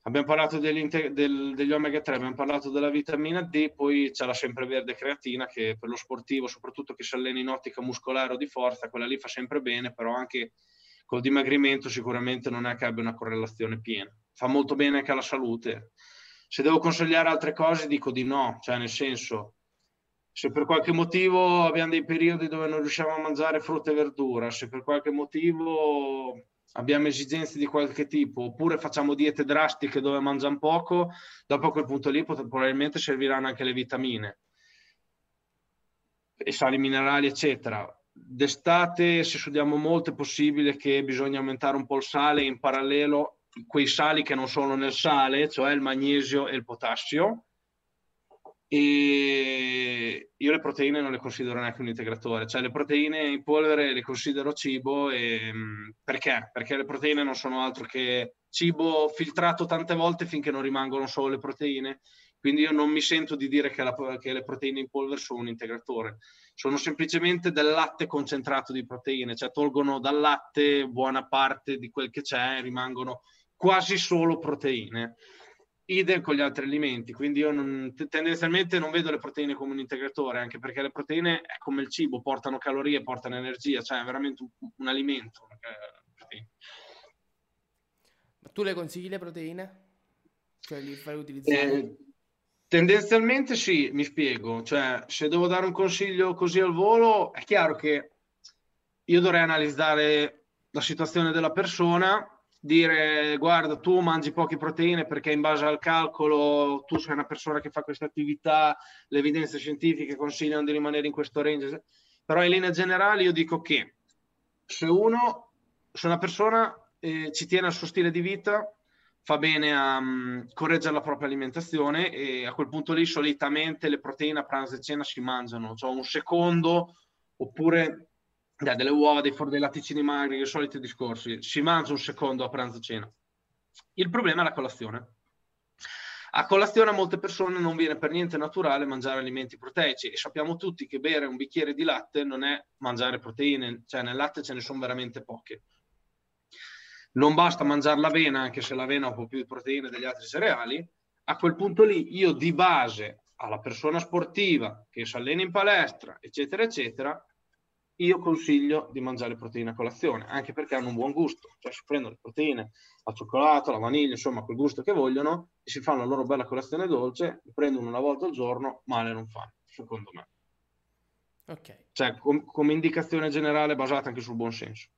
Abbiamo parlato del, degli omega 3, abbiamo parlato della vitamina D, poi c'è la sempreverde creatina che per lo sportivo, soprattutto che si allena in ottica muscolare o di forza, quella lì fa sempre bene, però anche col dimagrimento sicuramente non è che abbia una correlazione piena. Fa molto bene anche alla salute. Se devo consigliare altre cose dico di no, cioè nel senso se per qualche motivo abbiamo dei periodi dove non riusciamo a mangiare frutta e verdura, se per qualche motivo abbiamo esigenze di qualche tipo, oppure facciamo diete drastiche dove mangiamo poco, dopo quel punto lì probabilmente serviranno anche le vitamine e sali minerali, eccetera. D'estate, se studiamo molto, è possibile che bisogna aumentare un po' il sale in parallelo quei sali che non sono nel sale, cioè il magnesio e il potassio, e io le proteine non le considero neanche un integratore, cioè le proteine in polvere le considero cibo e, mm, perché? Perché le proteine non sono altro che cibo filtrato tante volte finché non rimangono solo le proteine, quindi io non mi sento di dire che, la, che le proteine in polvere sono un integratore, sono semplicemente del latte concentrato di proteine, cioè tolgono dal latte buona parte di quel che c'è, rimangono quasi solo proteine idem con gli altri alimenti, quindi io non, tendenzialmente non vedo le proteine come un integratore, anche perché le proteine è come il cibo, portano calorie, portano energia, cioè è veramente un, un alimento. Ma tu le consigli le proteine? Cioè li fai utilizzare? Eh, tendenzialmente sì, mi spiego, cioè se devo dare un consiglio così al volo, è chiaro che io dovrei analizzare la situazione della persona dire guarda tu mangi poche proteine perché in base al calcolo tu sei una persona che fa questa attività, le evidenze scientifiche consigliano di rimanere in questo range, però in linea generale io dico che se uno, se una persona eh, ci tiene al suo stile di vita, fa bene a um, correggere la propria alimentazione e a quel punto lì solitamente le proteine a pranzo e cena si mangiano, cioè un secondo oppure dai, delle uova, dei, dei latticini magri, i soliti discorsi. Si mangia un secondo a pranzo cena. Il problema è la colazione. A colazione a molte persone non viene per niente naturale mangiare alimenti proteici e sappiamo tutti che bere un bicchiere di latte non è mangiare proteine, cioè nel latte ce ne sono veramente poche. Non basta mangiare l'avena, anche se l'avena ha un po' più di proteine degli altri cereali. A quel punto lì io di base alla persona sportiva che si allena in palestra, eccetera, eccetera, io consiglio di mangiare proteine a colazione, anche perché hanno un buon gusto, cioè si prendono le proteine al cioccolato, alla vaniglia, insomma quel gusto che vogliono, e si fanno la loro bella colazione dolce, li prendono una volta al giorno, male non fanno, secondo me. Ok. Cioè, com- come indicazione generale basata anche sul buon senso.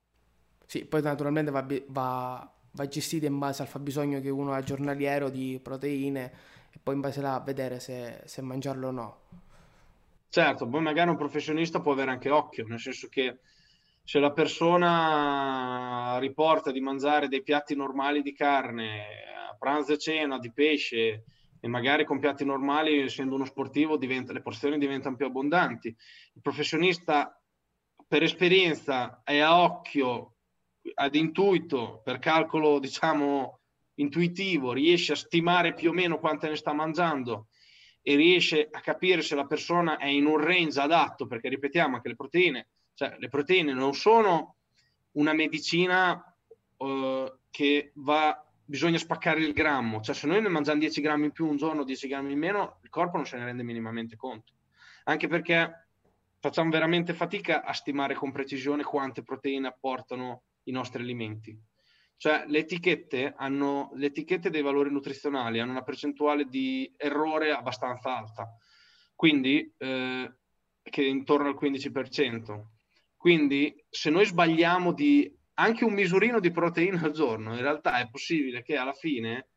Sì, poi naturalmente va, va, va gestita in base al fabbisogno che uno ha giornaliero di proteine e poi in base là a vedere se, se mangiarlo o no. Certo, poi magari un professionista può avere anche occhio, nel senso che se la persona riporta di mangiare dei piatti normali di carne a pranzo e cena, di pesce, e magari con piatti normali, essendo uno sportivo, diventa, le porzioni diventano più abbondanti. Il professionista, per esperienza e a occhio, ad intuito, per calcolo, diciamo, intuitivo, riesce a stimare più o meno quante ne sta mangiando e riesce a capire se la persona è in un range adatto, perché ripetiamo che le proteine, cioè le proteine non sono una medicina uh, che va, bisogna spaccare il grammo, cioè se noi ne mangiamo 10 grammi in più un giorno, 10 grammi in meno, il corpo non se ne rende minimamente conto, anche perché facciamo veramente fatica a stimare con precisione quante proteine apportano i nostri alimenti. Cioè le etichette, hanno, le etichette dei valori nutrizionali hanno una percentuale di errore abbastanza alta, quindi eh, che è intorno al 15%. Quindi se noi sbagliamo di anche un misurino di proteine al giorno, in realtà è possibile che alla fine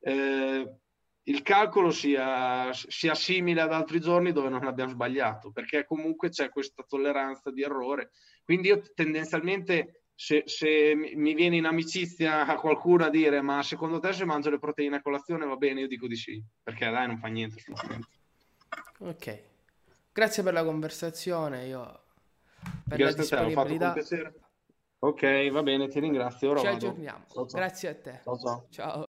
eh, il calcolo sia, sia, simile ad altri giorni dove non abbiamo sbagliato, perché comunque c'è questa tolleranza di errore. Quindi io tendenzialmente se, se, mi viene in amicizia a qualcuno a dire ma secondo te se mangio le proteine a colazione va bene, io dico di sì, perché dai non fa niente. Ok, grazie per la conversazione, io per grazie la disponibilità. Te, Ok, va bene, ti ringrazio. Ora Ci aggiorniamo. Ciao, ciao. Grazie a te. Ciao ciao. ciao.